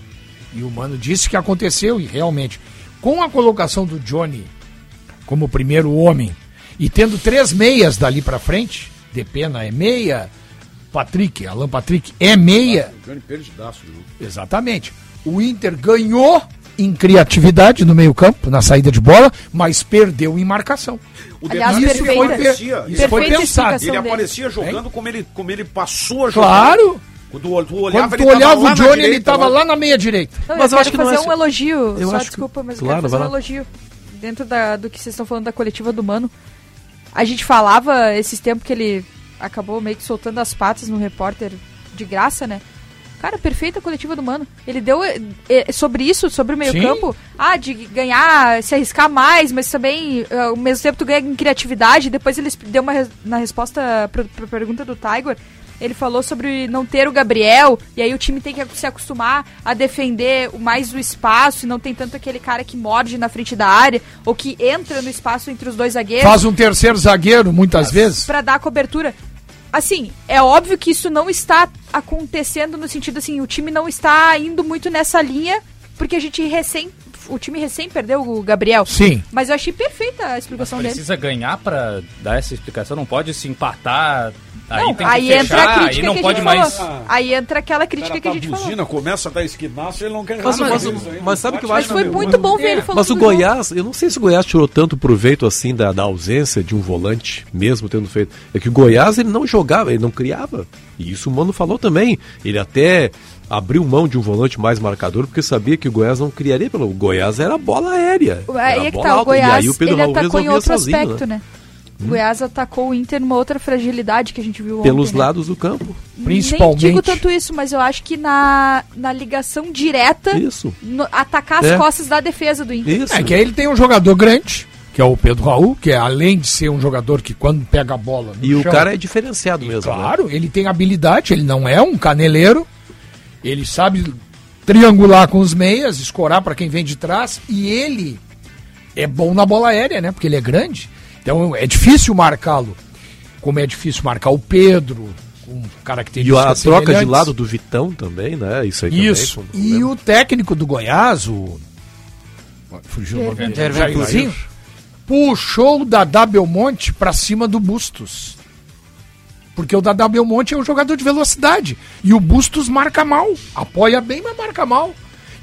e o Mano disse que aconteceu, e realmente. Com a colocação do Johnny como primeiro homem, e tendo três meias dali pra frente, de pena é meia, Patrick, Alan Patrick é meia, Johnny perdidaço, viu? Exatamente. O Inter ganhou em criatividade no meio-campo, na saída de bola, mas perdeu em marcação. O Aliás, é ele perfeita. aparecia, Isso foi pensado. ele dele. aparecia jogando como ele, como ele passou a jogar. Claro! Quando tu, olhava, Quando tu olhava o Johnny, ele estava lá na meia direita. Não, Mas eu, eu acho que não fazer é um só- elogio. Eu só acho desculpa, mas eu claro, quero fazer um elogio. Dentro da, do que vocês estão falando da coletiva do Mano. A gente falava esses tempos que ele acabou meio que soltando as patas no repórter de graça, né? Cara, perfeita a coletiva do Mano. Ele deu eh, sobre isso, sobre o meio-campo. Ah, de ganhar, se arriscar mais, mas também, eh, ao mesmo tempo, tu ganha em criatividade. Depois ele deu uma na resposta pra, pra pergunta do Tiger. Ele falou sobre não ter o Gabriel, e aí o time tem que se acostumar a defender mais o espaço, e não tem tanto aquele cara que morde na frente da área, ou que entra no espaço entre os dois zagueiros Faz um terceiro zagueiro, muitas vezes. pra dar cobertura. Assim, é óbvio que isso não está acontecendo no sentido assim, o time não está indo muito nessa linha, porque a gente recém. O time recém perdeu o Gabriel. Sim. Mas eu achei perfeita a explicação dele. Precisa ganhar pra dar essa explicação, não pode se empatar. Aí Não, tem que aí fechar, entra a aí crítica não que a pode gente mais. falou. Aí entra aquela crítica que a tá gente falou. buzina, começa a dar esquinaço, ele não quer Mas- nada mas- disso aí. mas sabe o que eu acho, Foi muito bom ver ele falando Mas o. Goiás, eu não sei se o Goiás tirou tanto proveito assim da, da ausência de um volante, mesmo tendo feito. É que o Goiás ele não jogava, ele não criava. E isso o Mano falou também. Ele até abriu mão de um volante mais marcador, porque sabia que o Goiás não criaria pelo. O Goiás era bola aérea. Aí era é que bola tá, o alta. Goiás, e aí o Pedro ele Raul atacou em resolvia outro sozinho, aspecto, né? né? O Goiás atacou o Inter numa outra fragilidade que a gente viu Pelos ontem, né? lados do campo. Principalmente. Nem digo tanto isso, mas eu acho que na, na ligação direta, Isso. no- atacar as É. costas da defesa do Inter. Isso. É que aí ele tem um jogador grande, que é o Pedro Raul, que é além de ser um jogador que quando pega a bola no E o chão, cara é diferenciado mesmo. né? Claro, ele tem habilidade, ele não é um caneleiro, ele sabe triangular com os meias, escorar para quem vem de trás, e ele é bom na bola aérea, né? Porque ele é grande. Então é difícil marcá-lo. Como é difícil marcar o Pedro, com E características a troca de lado do Vitão também, né? Isso aí Isso. também. um E o técnico do Goiás, o. Fugiu o nome dele. Puxou o Dadá Belmonte pra cima do Bustos. Porque o Dadá Belmonte é um jogador de velocidade. E o Bustos marca mal. Apoia bem, mas marca mal.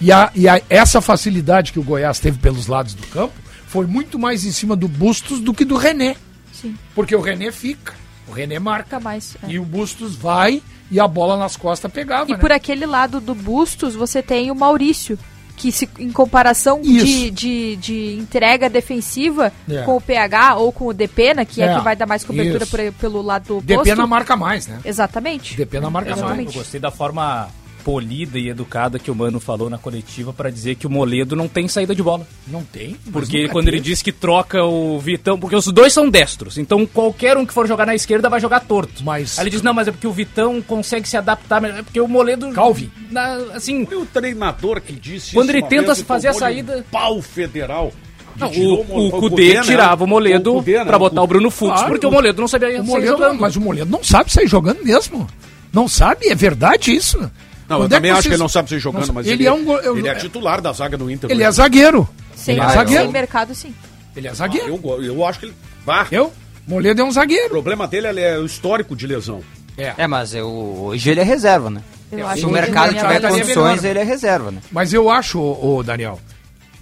E, a, e a- essa facilidade que o Goiás teve pelos lados do campo foi muito mais em cima do Bustos do que do René. Sim. Porque o René fica, o René marca. Fica mais. é. E o Bustos vai e a bola nas costas pegava, E né? por aquele lado do Bustos, você tem o Maurício, que se, em comparação de, de, de entrega defensiva É. com o PH ou com o Depena, que é, É, que vai dar mais cobertura por- pelo lado oposto. Depena marca mais, né? Exatamente. Depena marca mais. Exatamente. Eu gostei da forma polida e educada que o Mano falou na coletiva para dizer que o Moledo não tem saída de bola. Não tem. Porque quando ele diz que troca o Vitão, porque os dois são destros, então qualquer um que for jogar na esquerda vai jogar torto. Mas- Aí ele diz, não, mas é porque o Vitão consegue se adaptar, melhor, é porque o Moledo... Calvin. na- assim, Foi o treinador que disse Quando ele tenta vez fazer a saída- pau federal. não, o, o Cudê né? tirava o Moledo O Cudê, né? pra botar o Bruno Fux, Claro. porque o Moledo não sabia O sair Moledo, jogando. mas o Moledo não sabe sair jogando mesmo. Não sabe, é verdade isso. Não, eu é também acho que ele não sabe ser jogando, mas ele, é um go- eu- ele é titular da zaga do Inter. Ele né? é zagueiro. Sem, Ele é sem zagueiro. mercado, sim. Ele é Ah, zagueiro. eu, go- eu acho que ele. Bah, Eu? Moledo é um O zagueiro. problema dele ele é o histórico de lesão. É, mas eu, hoje ele é reserva, né? Eu É, acho Se o mercado ele tiver é- condições, ele é reserva, né? Mas eu acho, ô, ô, Daniel,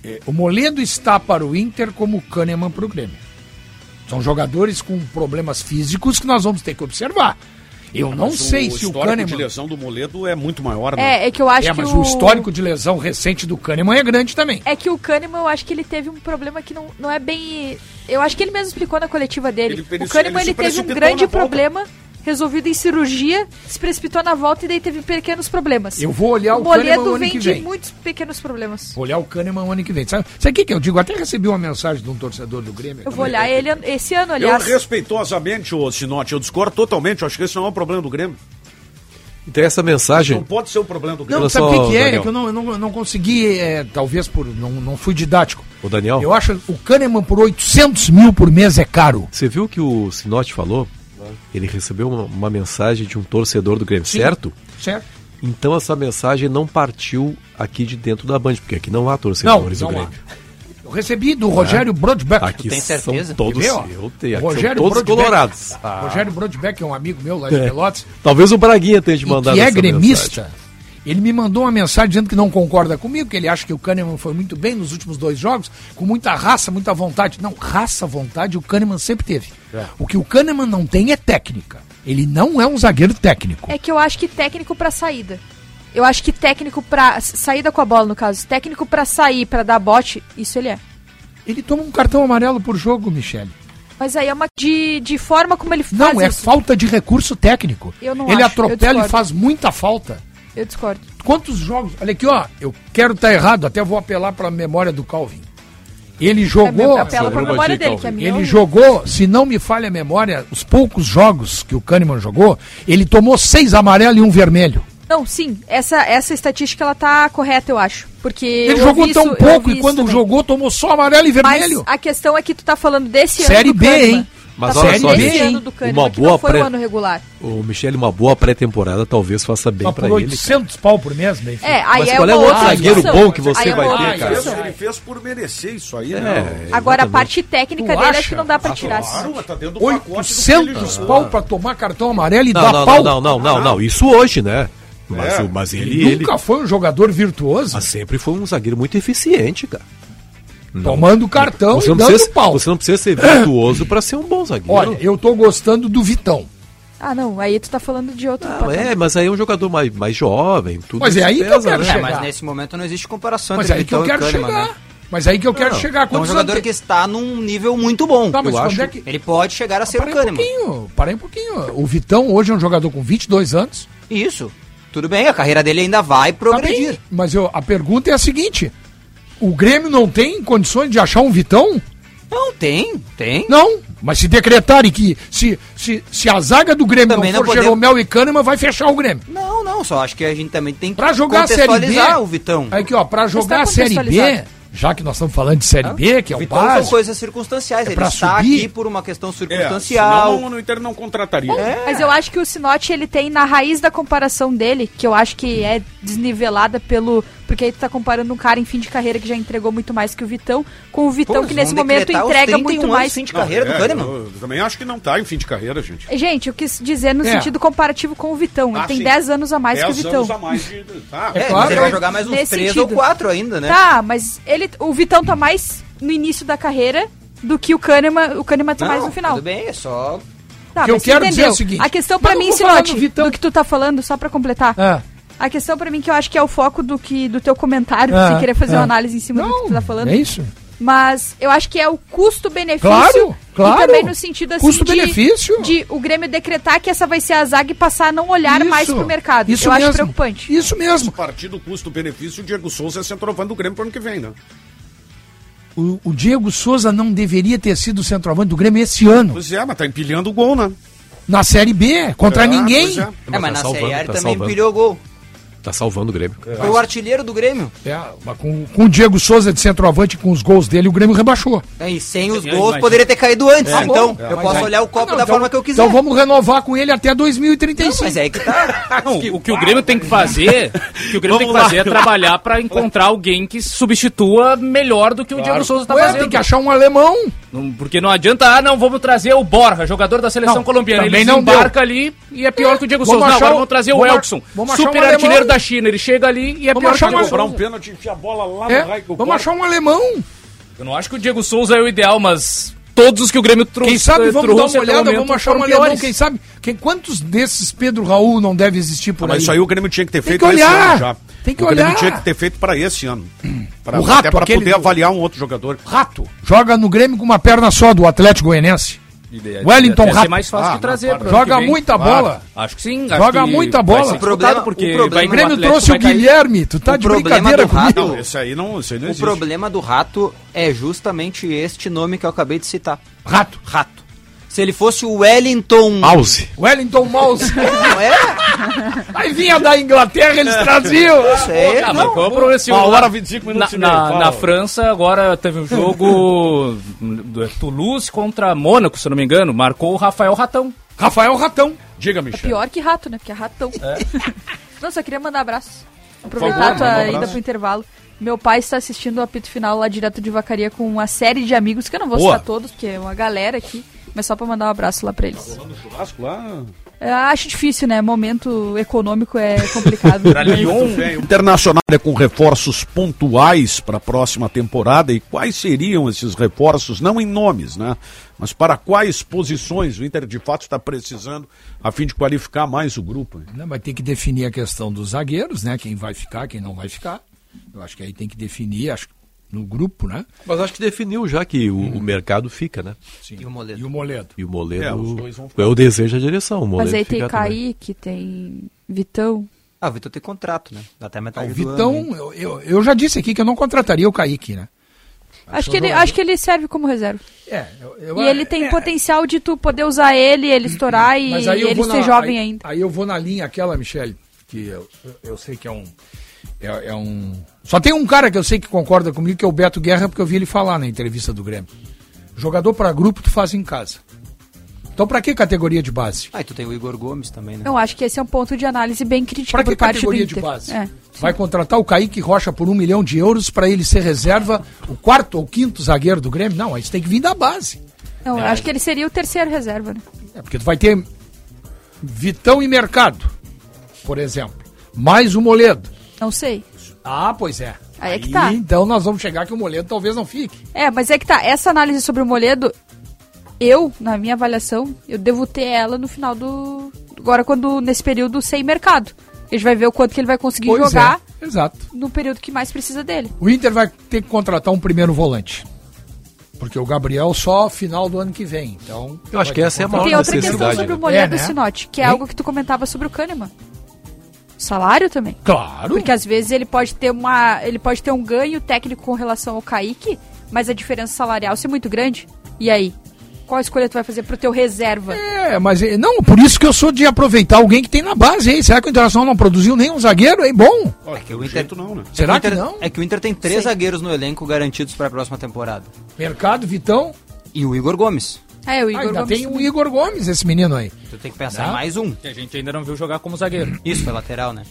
é, o Moledo está para o Inter como o Kahneman para o Grêmio. São jogadores com problemas físicos que nós vamos ter que observar. Eu não Mas sei o se o histórico Kahneman... de lesão do Moledo é muito maior, né? É, é que eu acho É, que mas o... o histórico de lesão recente do Kahneman é grande também. É que o Kahneman, eu acho que ele teve um problema que não, não é bem... Eu acho que ele mesmo explicou na coletiva dele. Ele- ele o Kahneman, ele ele, teve um grande na volta. Resolvido em cirurgia, se precipitou na volta e daí teve pequenos problemas. Eu vou olhar o, o Kahneman o ano vem que de vem. muitos pequenos problemas. Vou olhar o Kahneman o ano que vem. Sabe, sabe o que, que eu digo? Até recebi uma mensagem de um torcedor do Grêmio. Eu vou olhar ele esse ano, Eu aliás. respeitosamente, ô Sinote, eu discordo totalmente. Eu acho que esse não é um problema do Grêmio. Então essa mensagem. Não pode ser um problema do Grêmio. Não, sabe o que, que é? Daniel. É que eu não, eu não, eu não consegui, é, talvez por. Não, não fui didático. O Daniel, Eu acho o Kahneman por 800 mil por mês é caro. você viu que o Sinote falou? Ele recebeu uma, uma mensagem de um torcedor do Grêmio, Sim. certo? Certo? Então essa mensagem não partiu aqui de dentro da Band, porque aqui não há Não, torcedores não do há. Grêmio. Eu recebi do Rogério Brodbeck. Aqui tem certeza? são todos, eu tenho, aqui Rogério são todos Brodbeck. colorados. Rogério Brodbeck é um amigo meu lá de É. Pelotas. Talvez o Braguinha tenha te e mandado que é gremista. mensagem. Ele me mandou uma mensagem dizendo que não concorda comigo, que ele acha que o Kahneman foi muito bem nos últimos dois jogos, com muita raça, muita vontade. Não, raça, vontade, o Kahneman sempre teve. O que o Kahneman não tem é técnica. Ele não é um zagueiro técnico. É que eu acho que técnico pra saída. Eu acho que técnico pra. Saída com a bola, no caso. Técnico pra sair, pra dar bote, isso ele é. Ele toma um cartão amarelo por jogo, Michele. Mas aí é uma. De, de forma como ele faz. Não, é isso. falta de recurso técnico. Eu não ele acho, eu atropela e faz muita falta. Eu discordo. Quantos jogos? Olha aqui, ó. Eu quero estar errado, até vou apelar para a memória do Calvin. Ele jogou. É, o memória Badia, dele, que a minha. Ele jogou, se não me falha a memória, os poucos jogos que o Kahneman jogou, ele tomou seis amarelos e um vermelho. Não, sim, essa, essa estatística ela tá correta, eu acho. Porque. Ele jogou tão isso- pouco e quando também. jogou tomou só amarelo e Mas vermelho. a questão é que tu tá falando desse Série ano. do B, Kahneman. hein? Mas tá olha só, desse gente, ano do Kahneman, uma que boa não foi pré- o ano regular. O Michele, uma boa pré-temporada talvez faça bem por ele. 800 pau por mês, bem É, aí Mas é qual é o outro zagueiro bom que você Aí é vai uma ter, cara? Fez, ele fez por merecer isso aí, É, né? Agora, a parte técnica Tu dele acha? acho que não dá pra Ah, tirar. Claro, mas tá dentro do pacote do que ele 800 jogou. pau pra tomar cartão amarelo e Não, dar não, pau. não, não, não, não, não. Isso hoje, né? Mas, É. o- mas ele, Ele ele nunca foi um jogador virtuoso, mas sempre foi um zagueiro muito eficiente, cara. Tomando cartão Você e não, dando precisa, pau. você não precisa ser virtuoso pra ser um bom zagueiro. Olha, eu tô gostando do Vitão. Ah, não, aí tu tá falando de outro. Não, é, mas aí é um jogador mais, mais jovem, tudo Mas é aí que eu pesa, quero né? É, chegar. mas nesse momento não existe comparação Mas entre aí que eu quero Kahneman, chegar. né? Mas aí que eu quero Não, chegar. É um jogador anos que está num nível muito bom. Tá, mas eu acho- é que... Ele pode chegar a ser o Parei um Kahneman. pouquinho, parei um pouquinho. O Vitão hoje é um jogador com 22 anos. Isso. Tudo bem, a carreira dele ainda vai Tá progredir. bem, mas eu, a pergunta é a seguinte: o Grêmio não tem condições de achar um Vitão? Não, tem, tem. Não. Mas se decretarem que se, se, se a zaga do Grêmio Também não não for podemos- Jeromel e Kahneman, vai fechar o Grêmio. Não, não, só acho que a gente também tem que Pra jogar a Série B. o Vitão. Aqui, ó, pra jogar tá a Série B, já que nós estamos falando de Série B, que é o o Vitão são básico. coisas circunstanciais. É ele está subir. aqui por uma questão É, circunstancial. senão o Inter não contrataria. Mas eu acho que o Sinote, ele tem na raiz da comparação dele, que eu acho que é desnivelada pelo. Porque aí tu tá comparando um cara em fim de carreira que já entregou muito mais que o Vitão, com o Vitão Pô, que nesse momento entrega 31 muito mais. fim de Não, carreira é, do Kahneman. Eu, eu também acho que não tá em fim de carreira, gente. Gente, eu quis dizer no É. sentido comparativo com o Vitão. Ele Ah, tem sim. 10 anos a mais que o 10 Vitão. anos a mais de... Tá, É, claro. mas ele vai jogar mais uns Nesse 3 sentido. ou 4 ainda, né? Tá, mas ele, o Vitão tá mais no início da carreira do que o Kahneman, o Kahneman tá mais no final. Tudo bem, é só. Tá, que eu quero dizer entendeu. é o seguinte, A questão pra mim, Sinote, do que tu tá falando, só pra completar. Ah, A questão pra mim que eu acho que é o foco do que do teu comentário, Ah, sem querer fazer ah. uma análise em cima do que tu tá falando. é isso. Mas eu acho que é o custo-benefício. Claro, claro. E também no sentido assim Custo-benefício. de, de o Grêmio decretar que essa vai ser a zaga e passar a não olhar Isso, mais pro mercado. Isso eu mesmo. acho preocupante. Isso mesmo. Partido custo-benefício, o Diego Souza é centroavante do Grêmio pro ano que vem, né? O, o Diego Souza não deveria ter sido o centroavante do Grêmio esse ano. Pois é, mas tá empilhando o gol, né? Na Série B, contra É, ninguém. é. É, mas tá na salvando, Série A ele tá também salvando. empilhou gol. Tá salvando o Grêmio. Foi o artilheiro do Grêmio. É, mas com, com o Diego Souza de centroavante com os gols dele, o Grêmio rebaixou. É, E sem os gols imagino. poderia ter caído antes. É, então, bom. eu posso olhar o copo Ah, não, da então- forma que eu quiser. Então vamos renovar com ele até 2035. Mas é que tá. Não, o que o Grêmio tem que fazer, o que o Grêmio tem que lá. fazer é trabalhar pra encontrar alguém que substitua melhor do que o Diego Souza tá Ué, fazendo. tem que achar um alemão. Não- Porque não adianta, ah, não, vamos trazer o Borja, jogador da seleção Não, colombiana. também Ele não embarca ali e é pior que o Diego Vamos Souza. Não, agora o- vamos trazer o Elkson, super artilheiro alemão. Da China. Ele chega ali e é Vamos pior que achar o um Cobrar Souza. um pênalti, enfia a bola lá É, no raio o vamos achar um alemão. Eu não acho que o Diego Souza é o ideal, mas todos os que o Grêmio trouxe. Quem sabe eh, vamos dar uma o olhada, momento vamos achar um foram alemão. piores. Quem sabe? Quem, quantos desses Pedro Raul não deve existir por Ah, mas aí? isso aí o Grêmio tinha que ter Tem feito que esse olhar. ano já. Tem que o Grêmio olhar. tinha que ter feito para esse ano. Pra, O Rato, até para poder do- avaliar um outro jogador. Rato. Joga no Grêmio com uma perna só do Atlético Goianense. Wellington Deve ser mais fácil Ah, de trazer. não, Joga muita Claro. bola. Acho que sim. Joga acho que muita bola. O problema- porque o problema- O Grêmio trouxe o. Guilherme. Tu tá O de problema brincadeira do Rato- comigo. Não, esse aí não, esse aí não O existe. problema do rato é justamente este nome que eu acabei de citar. Rato. Rato. Se ele fosse o Wellington. Mouse. Wellington Mouse. Não é? Aí vinha da Inglaterra, eles traziam. Isso aí. Ah, mas não. esse Uma hora, 25 minutos na, na, na França, agora teve um jogo do Toulouse contra Mônaco, se eu não me engano. Marcou o Rafael Ratão. Rafael Ratão. Diga, É Michel. pior que rato, né? Porque é ratão. Não, só queria mandar abraço. Aproveitar favor, tua manda um ida pro intervalo. Meu pai está assistindo o apito final lá direto de Vacaria com uma série de amigos, que eu não vou Boa. citar todos, porque é uma galera aqui, mas só pra mandar um abraço lá pra eles. Churrasco lá. Eu acho difícil, né? Momento econômico é complicado. Pra Lyon. O Internacional é com reforços pontuais para a próxima temporada. E quais seriam esses reforços? Não em nomes, né? Mas para quais posições o Inter de fato está precisando a fim de qualificar mais o grupo? Não, vai ter que definir a questão dos zagueiros, né? Quem vai ficar, quem não vai ficar. Eu acho que aí tem que definir, acho que no grupo, né? Mas acho que definiu já que o, o mercado fica, né? Sim. E o Moledo? E o Moledo. E o Moledo É, os dois vão ficar. é o desejo da direção. O Moledo mas aí tem. Kaique, tem Vitão. Ah, o Vitor tem contrato, né? Dá até metade O do ano. Vitão, hein? eu, eu, eu já disse aqui que eu não contrataria o Kaique, né? Acho que, ele, acho que ele serve como reserva. É, eu, eu- E ele tem é, potencial de tu poder usar ele, ele estourar e, ele ser na- jovem aí- ainda. Aí eu vou na linha aquela, Michele, que eu, eu sei que é um, é, é um. Só tem um cara que eu sei que concorda comigo, que é o Beto Guerra, porque eu vi ele falar na entrevista do Grêmio. Jogador para grupo tu faz em casa. Então pra que categoria de base? Ah, e tu tem o Igor Gomes também, né? Eu acho que esse é um ponto de análise bem crítico Pra que por parte do categoria de base? É. Vai contratar o Kaique Rocha por um milhão de euros para ele ser reserva, o quarto ou quinto zagueiro do Grêmio? Não, isso tem que vir da base. Não, eu acho que ele seria o terceiro reserva, né? É porque tu vai ter Vitão e Mercado, por exemplo. Mais o Moledo. Não sei. Ah, pois é. Aí é que tá. Então nós vamos chegar que o Moledo talvez não fique. É, mas é que tá. Essa análise sobre o Moledo, eu, na minha avaliação, eu devo ter ela no final do. Agora, quando nesse período sem mercado. A gente vai ver o quanto que ele vai conseguir Pois jogar é, exato. no período que mais precisa dele. O Inter vai ter que contratar um primeiro volante. Porque o Gabriel só final do ano que vem. Então. Eu acho que essa é a contratar. Tem maior outra questão necessidade, sobre o? Moledo, É, né? Sinote, que é Hein? algo que tu comentava sobre o Kahneman. Salário também. Claro. Porque às vezes ele pode ter uma. Ele pode ter um ganho técnico com relação ao Kaique, mas a diferença salarial ser muito grande. E aí? Qual escolha tu vai fazer pro teu reserva? É, mas é- não, por isso que eu sou de aproveitar alguém que tem na base, hein? Será que o Internacional não produziu nenhum zagueiro? É bom. Olha, que o Inter- não, né? Será o Inter- que não? É que o Inter tem três zagueiros no elenco garantidos para a próxima temporada. Mercado, Vitão. E o Igor Gomes. É, o Ah, Igor ainda Gomes tem o. Igor Gomes, esse menino aí. Tu tem que pensar Tá. em mais um. Que a gente ainda não viu jogar como zagueiro. Isso, foi lateral, né?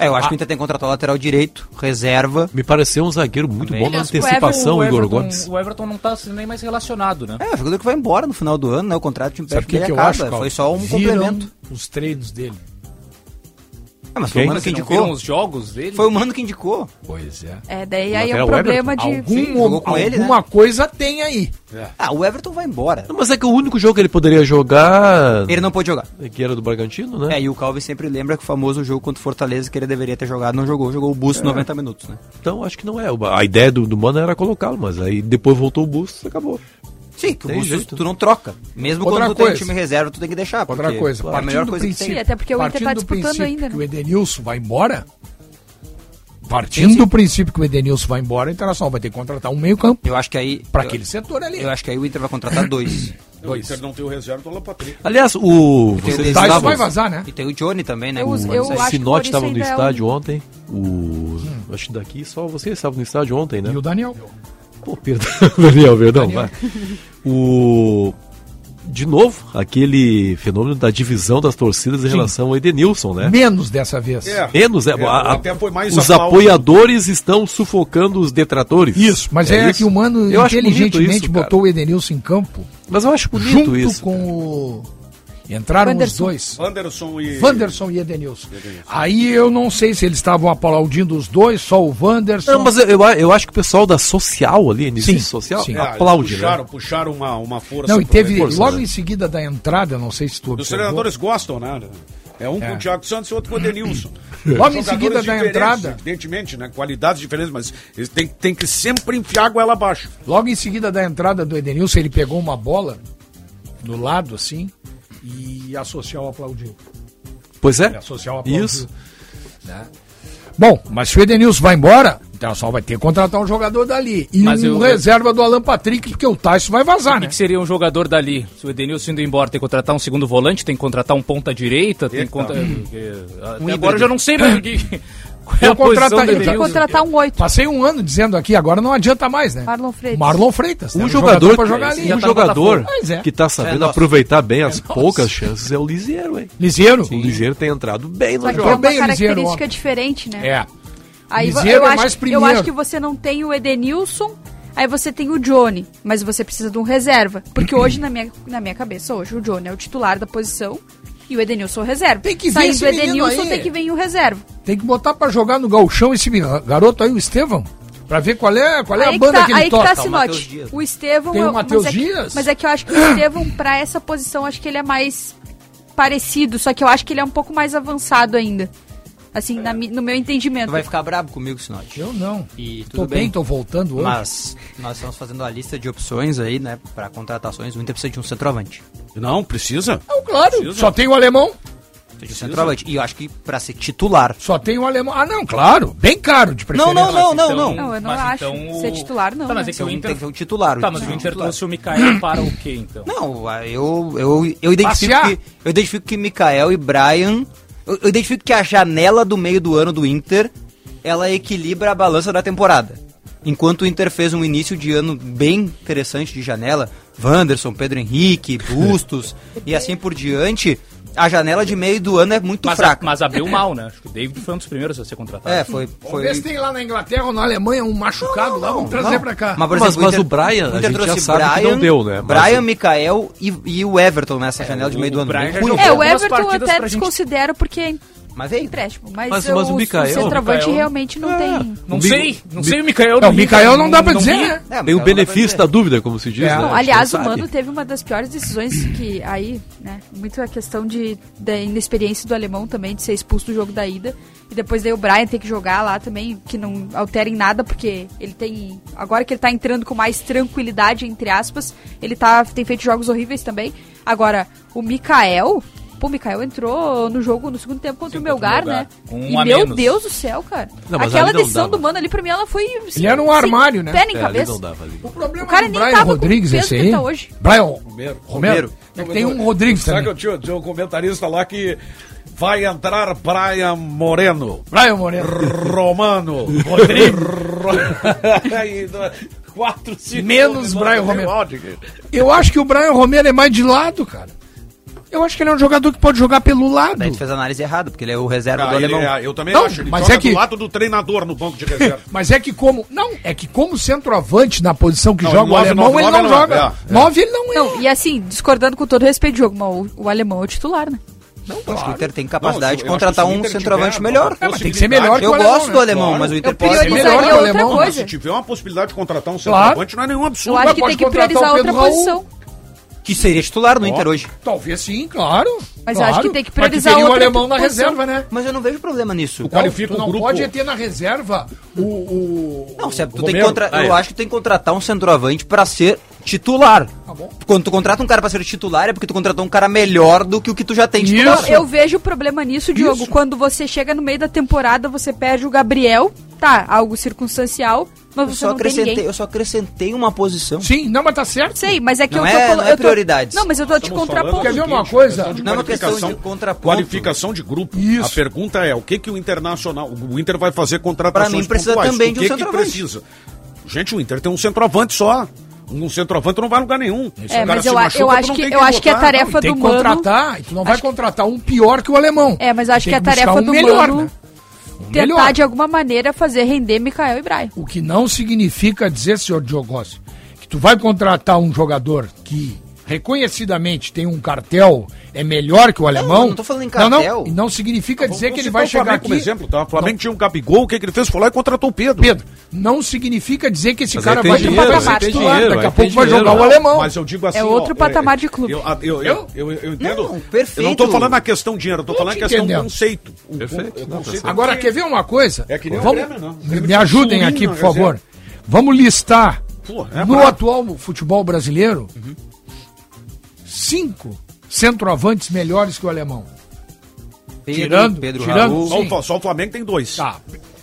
É, eu acho que o Inter tem que contratar o lateral direito, reserva. Me pareceu um zagueiro muito Também. bom na o antecipação, o Igor Everton, Gomes. O Everton não tá nem mais relacionado, né? É, o jogador que vai embora no final do ano, né? O contrato de o empréstimo que, dele que eu acaba. acho? Foi só um Viram complemento. os treinos dele. Ah, mas foi Quem? o Mano que indicou. os jogos dele? Foi o Mano que indicou. Pois é. É, daí aí é um o problema de. Algum, Sim, jogou com ele, alguma né? coisa tem aí. Ah, o Everton vai embora. Não, mas é que o único jogo que ele poderia jogar. Ele não pôde jogar. Que era do Bragantino, né? É, e o Calvi sempre lembra que o famoso jogo contra o Fortaleza que ele deveria ter jogado, não jogou, jogou o Busto 90 minutos, né? Então acho que não é. A ideia do, do Mano era colocá-lo, mas aí depois voltou o Bustos acabou. Sim, o jeito. tu não troca. Mesmo Outra quando tu tem coisa. time reserva, tu tem que deixar. Outra porque coisa, é a melhor coisa que tem. Até porque o Inter tá do disputando ainda, que o né? Edenilson vai embora, partindo do princípio que o Edenilson vai embora, o Internacional vai ter que contratar um meio campo Eu acho que aí... para eu- aquele setor ali. Eu acho que aí o Inter vai contratar dois. O Inter não tem o reserva do Alan Patrick. Aliás, o. O Vocês estavam. vai vazar, né? E tem o Johnny também, né? Eu- O- eu o- acho O que Sinote estava no é estádio um- ontem. O. Acho que daqui só você estava no estádio ontem, né? E o Daniel. Pô, perdão, Daniel, perdão. vai. O. De novo, aquele fenômeno da divisão das torcidas em relação ao Edenilson, né? Menos dessa vez. É. Menos, é, É, a- a- até foi mais os apoiadores estão sufocando os detratores. Isso, mas é, isso? que o Mano Eu inteligentemente isso, cara. botou o Edenilson em campo Mas eu acho bonito junto isso. com o. Entraram os Wanderson. dois. Wanderson e. Wanderson e Edenilson. Aí eu não sei se eles estavam aplaudindo os dois, só o Wanderson. Não, mas eu, eu, acho que o pessoal da social ali, Sim, social, sim. É, aplaude, puxaram, né? puxaram uma, uma força. Não, e teve Edenilson. logo em seguida da entrada, não sei se tu Os treinadores gostam, né? É um É. com o Thiago Santos e outro com o Edenilson. Logo em seguida da entrada, Evidentemente, né? Qualidades diferentes, mas eles têm, têm que sempre enfiar a goela abaixo. logo em seguida da entrada do Edenilson, ele pegou uma bola do lado assim e a social aplaudiu. Pois é. A social aplaudiu. Isso. né? Bom, mas se o Edenilson vai embora, o Internacional vai ter que contratar um jogador dali. E Mas um eu- reserva do Alan Patrick, porque o Tyson vai vazar, O né? que seria um jogador dali? Se o Edenilson indo embora, tem que contratar um segundo volante, tem que contratar um ponta direita, tem que contratar. Até híbrido. agora eu já não sei mais o que. Qual é Eu a posição contrataria- do eu contratar um oito. Passei um ano dizendo aqui, agora não adianta mais, né? Marlon Freitas. Marlon Freitas. Um era jogador, pra jogar ali. um tá jogador é. que tá sabendo nosso. aproveitar bem as nosso. poucas chances é o Lisieiro, hein? Liseiro? O Lisieiro tem entrado bem no Só jogo. é uma bem característica diferente, né? É. Aí Liseiro eu, é acho, mais eu acho que você não tem o Edenilson, aí você tem o Johnny, mas você precisa de um reserva. Porque hoje, na minha, na minha cabeça, hoje o Johnny é o titular da posição e o Edenilson é o reserva. Tem que ver Saindo esse o Edenilson, aí. tem que vir o reserva. Tem que botar pra jogar no galchão esse garoto aí, o Estevão. Pra ver qual é, qual é aí a banda que que, tá, ele aí que toca. tá Tá, o Sinote. Dias. O Estevão... Tem o eu- Matheus mas é que- Dias. Mas é que eu acho que o Estevão, pra essa posição, acho que ele é mais parecido, só que eu acho que ele é um pouco mais avançado ainda. Assim, na no meu entendimento. Tu vai ficar brabo comigo, Sinote. Eu não. E Tô tudo bem, bem. tô voltando hoje. Mas nós estamos fazendo a lista de opções aí, né? Pra contratações. O Inter precisa de um centroavante. Não, precisa. Não, claro. Precisa. Só tem o alemão. Precisa de um centroavante. E eu acho que pra ser titular. Só tem o alemão. Ah, não, claro. Bem caro, de preferência. Não, não, não, não, Então- não. Não, eu não Mas acho. então o- Ser titular, não. Tá, mas né? é que o Tem Inter. que ter um titular. Tá, mas o Inter trouxe o Mikael para o quê, então? Não, eu, eu, eu, identifico que, eu identifico que Mikael e Brian. Eu, eu identifico que a janela do meio do ano do Inter ela equilibra a balança da temporada. Enquanto o Inter fez um início de ano bem interessante de janela, Wanderson, Pedro Henrique, Bustos e assim por diante, a janela de meio do ano é muito Mas, fraca. mas abriu mal, né? Acho que o David foi um dos primeiros a ser contratado. É, foi. Vamos foi... ver se tem lá na Inglaterra ou na Alemanha um machucado lá, vamos trazer Não. pra cá. Mas, por Mas- exemplo, mas o Brian, a Inter gente já trouxe sabe que não deu, né? Mas- Brian, Mikael e, e o Everton nessa janela de meio do ano. Brian. É, o Everton até desconsidero porque é Mas veio. empréstimo. Mas, Mas- eu- mas o o, Mikael- centroavante Mikael- realmente não tem... Não O sei, Mi- não sei o Mikael. Não, o Mikael não dá pra dizer, né? É, Tem o benefício da dúvida, como se diz, É. né? Não, aliás, o sabe. Mano teve uma das piores decisões que aí, né, muito a questão de, da inexperiência do alemão também, de ser expulso do jogo da ida. E depois daí o Brian ter que jogar lá também, que não altera em nada, porque ele tem. Agora que ele tá entrando com mais tranquilidade, entre aspas, ele tá, tem feito jogos horríveis também. Agora, o Mikael. Pô, o Mikael entrou no jogo no segundo tempo contra Sim, o Melgar, né? Um e meu menos. Deus do céu, cara. Não, Aquela decisão do Mano ali pra mim, ela foi. Ele era um armário, né? Pé nem É, cabeça. não dava ali. O problema O cara do nem Brian tava com Rodrigues o peso esse que aí. tá hoje. Brian Romero. Romero. É que tem um Rodrigues Sabe que também. eu tinha, um comentarista lá que vai entrar Brian Moreno. Brian Moreno. Romano. Rodrigo. Quatro, cinco. Menos Brian Romero. Eu acho que o Brian Romero é mais de lado, cara. Eu acho que ele é um jogador que pode jogar pelo lado. Daí tu fez a análise errada, porque ele é o reserva Ah, do alemão. é- eu também Não, acho. Ele mas joga é que- do lado do treinador no banco de reserva. Mas é que como. Não, é que como centroavante na posição que Não, joga o nove, alemão, nove, ele nove não não é, joga. é, é. Nove ele não é. Não, e assim, discordando com todo respeito, Diogo, mas o, o alemão é o titular, né? Não, eu acho que o Inter tem capacidade Não, de contratar o um centroavante tiver melhor. É, mas tem que ser melhor que Eu o alemão, gosto né? do alemão, Claro. mas o Inter Eu pode. priorizaria melhor que o alemão, Mas coisa. se tiver uma possibilidade de contratar um Claro. centroavante, não é nenhum absurdo. Eu acho que tem que o priorizar outra posição. Que seria titular no Ó. Inter hoje. Talvez sim, claro. Mas eu acho que tem que priorizar o alemão na posição. reserva, né? Mas eu não vejo problema nisso. O qualifica tu o não grupo. pode ter na reserva o. o Não, se é- o tu tem que contra... Ah, é. eu acho que tu tem que contratar um centroavante pra ser titular. Tá bom. Quando tu contrata um cara pra ser titular é porque tu contratou um cara melhor do que o que tu já tem titular. Isso. Eu vejo problema nisso, Diogo. Isso. Quando você chega no meio da temporada, você perde o Gabriel, tá, algo circunstancial, mas Eu você só, não tem acrescentei, eu só acrescentei uma posição. Sim, não, mas tá certo. Sei, mas é que Não eu tô é- não é eu tô- prioridades. Não, mas eu tô te Estamos contrapondo. Quer ver uma coisa? de Não é uma questão qualificação- de contraponto. Qualificação de grupo. Isso. A pergunta é, o que que o Internacional, o Inter vai fazer contratações Pra mim, precisa pontuais? também o de um que que centroavante. precisa? Gente, o Inter tem um centroavante só. Um centroavante não vai a lugar nenhum. Se É, mas se eu, machuca, eu acho não que, tem eu acho que a tarefa Tem do que Mano... contratar, e tu não vai contratar um pior que o alemão. É, mas eu acho Tem que a tarefa um do melhor, Mano né? Um tentar melhor. de alguma maneira fazer render Mikael e Brian. O que não significa dizer, senhor Diogossi, que tu vai contratar um jogador que reconhecidamente tem um cartel, é melhor que o alemão. eu não tô falando em Não, cartel. não, e não significa dizer que ele vai o chegar Flamengo aqui. como exemplo, tá? O Flamengo tinha um Gabigol, o que, que ele fez? Foi lá e contratou o Pedro. Pedro, não significa dizer que esse Mas cara vai dinheiro, aí ser tem titular. dinheiro, Daqui a pouco vai jogar o alemão. Mas eu digo assim. É ó, outro patamar de clube. Eu, eu, eu, eu, eu entendo. Não, perfeito. Eu não tô falando na questão de dinheiro, eu tô falando na questão entendendo. conceito. Um Perfeito, não, conceito Agora, que- quer ver uma coisa? É que nem o Vamos, Grêmio, não. Me, ajudem aqui, por favor. Vamos listar é no atual futebol brasileiro cinco centroavantes melhores que o alemão. Pedro, Tirando- Pedro tirando- Raul. Só, o- só o Flamengo tem dois. Tá.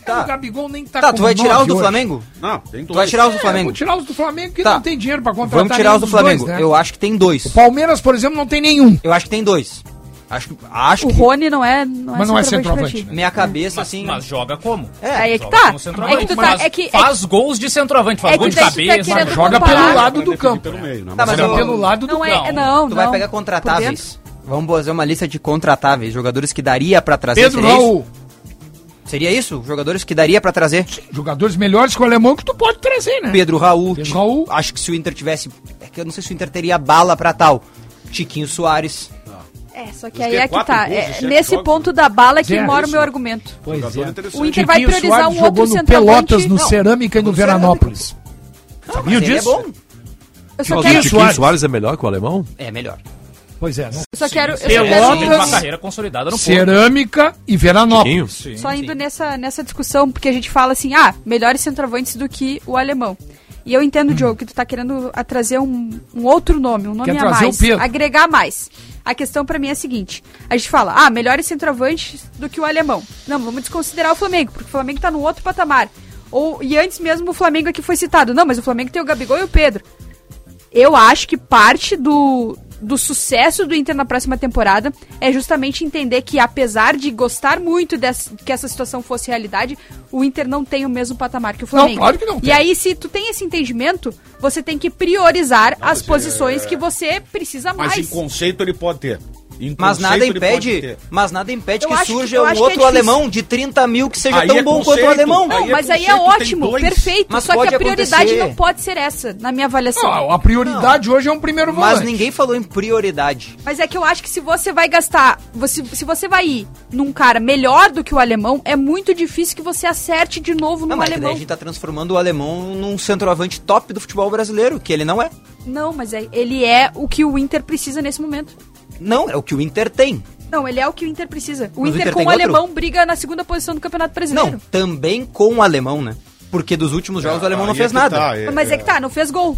Tá. O Gabigol nem tá Tá, com tu vai tirar os do hoje. Flamengo? Não, tem dois. Tu vai tirar os do É, Flamengo? vou tirar os do Flamengo que Tá. não tem dinheiro pra contratar Vamos tirar os do Flamengo. dois, né? Eu acho que tem dois. O Palmeiras, por exemplo, não tem nenhum. Eu acho que tem dois. Acho, que- acho O que Rony não é, não é Mas não é centroavante né? minha cabeça, Mas, assim... mas joga como? É, Aí é que tá. É que tu tá. Faz- É que, é faz gols de centroavante, faz É gol que de tá cabeça. Mas joga comparar. pelo lado do campo. pelo meio, né? Tá, mas Joga eu- pelo lado do Não é, campo. não, Tu não. vai pegar contratáveis. Vamos fazer uma lista de contratáveis, jogadores que daria pra trazer. Pedro seria isso? Raul, Seria isso? Jogadores que daria pra trazer? jogadores melhores que o alemão que tu pode trazer, né? Pedro Raul. Pedro Raul. Acho que se o Inter tivesse. É que eu não sei se o Inter teria bala pra tal. Tiquinho Soares. É, só que aí tem é que tá. É, nesse jogos, ponto da bala é que Zé, mora o meu argumento. Pois Jogador é. interessante. O Inter vai priorizar um outro no. Pelotas, no Não, Cerâmica e no no. Veranópolis. Sabia Mas ele disso? é bom. Eu só quero, O Tiquinho Soares. É melhor que o alemão? É melhor. Pois é. Não. eu só quero, eu só Pelotas. quero Tem uma carreira consolidada no Porto. Cerâmica e Veranópolis. Tiquinho? Só indo nessa, nessa discussão, porque a gente fala assim, ah, melhores centroavantes do que o alemão. E eu entendo, Diogo, que tu tá querendo trazer um, um outro nome, um nome Quer a mais, agregar mais. A questão pra mim é a seguinte, a gente fala, ah, melhores centroavantes do que o alemão. Não, vamos desconsiderar o Flamengo, porque o Flamengo tá no outro patamar. Ou, e antes mesmo o Flamengo aqui foi citado. Não, mas o Flamengo tem o Gabigol e o Pedro. Eu acho que parte do, do sucesso do Inter na próxima temporada é justamente entender que, apesar de gostar muito dessa, que essa situação fosse realidade, o Inter não tem o mesmo patamar que o Flamengo. claro que não E tem. aí, se tu tem esse entendimento, você tem que priorizar as posições que você precisa Mas em mais. conceito ele pode ter. Mas conceito nada impede. Mas nada impede Eu que surja um é outro difícil. alemão de 30 mil que seja Aí tão é bom quanto o conceito. alemão. Não, Aí é mas aí é conceito, ótimo, perfeito. Mas só que a prioridade acontecer. não pode ser essa, na minha avaliação. Não, a prioridade hoje é um primeiro volante. Mas ninguém falou em prioridade. Mas é que eu acho que se você vai gastar, você, se você vai ir num cara melhor do que o alemão, é muito difícil que você acerte de novo no Não, mas é que daí alemão. a gente tá transformando o alemão num centroavante top do futebol brasileiro, que ele não é. Não, mas é, ele é o que o Inter precisa nesse momento. Não, é o que o Inter tem. Não, ele é o que o Inter precisa. O Mas Inter, Inter com o outro? alemão briga na segunda posição do Campeonato Brasileiro. Não, também com o alemão, né? Porque dos últimos jogos o alemão não fez é nada. tá, é- Mas é que tá, não fez gol.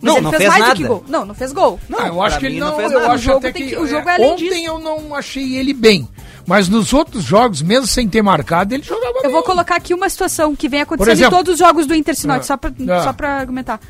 Mas Não, ele não fez, fez mais do nada. que gol. Não, não fez gol. Não, Ah, eu acho que ele mim não, fez eu nada. acho O jogo até que, que- o jogo é é, além ontem disso. eu não achei ele bem, mas nos outros jogos, mesmo sem ter marcado, ele jogava Eu bem. vou colocar aqui uma situação que vem acontecendo exemplo- em todos os jogos do Intersinode, Ah. só, pra, Ah. só pra argumentar.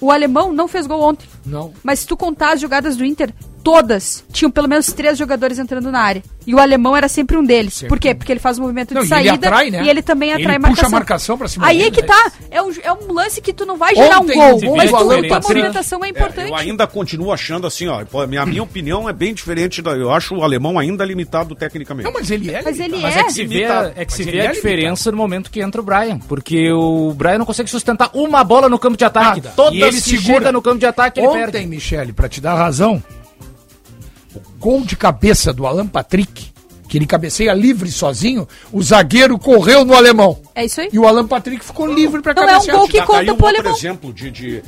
O alemão não fez gol ontem. Não. Mas se tu contar as jogadas do Inter, todas tinham pelo menos três jogadores entrando na área. E o alemão era sempre um deles. Sempre. Por quê? Porque ele faz o movimento Não, de e ele saída atrai, né? e ele também atrai Ele marcação. puxa a marcação pra cima Aí dele, é que né? tá. É um, é um lance que tu não vai gerar Ontem, um gol, se mas tu, tua movimentação é É, importante. eu ainda continuo achando assim, ó. Minha, minha opinião é bem diferente da. Eu acho o alemão ainda limitado tecnicamente. Não, mas ele é. Mas ele Mas é. é que se vê, é que se vê ele a é diferença no momento que entra o Brian. Porque o Brian não consegue sustentar uma bola no campo de ataque. Nada. Todas E ele que segura. no campo de ataque, ele Ontem, perde. Michele, pra te dar razão, gol de cabeça do Alan Patrick, que ele cabeceia livre sozinho, o zagueiro correu no alemão. É isso aí. E o Alan Patrick ficou livre pra Não, é um cabecear. gol que conta um pro outro alemão. exemplo de, de...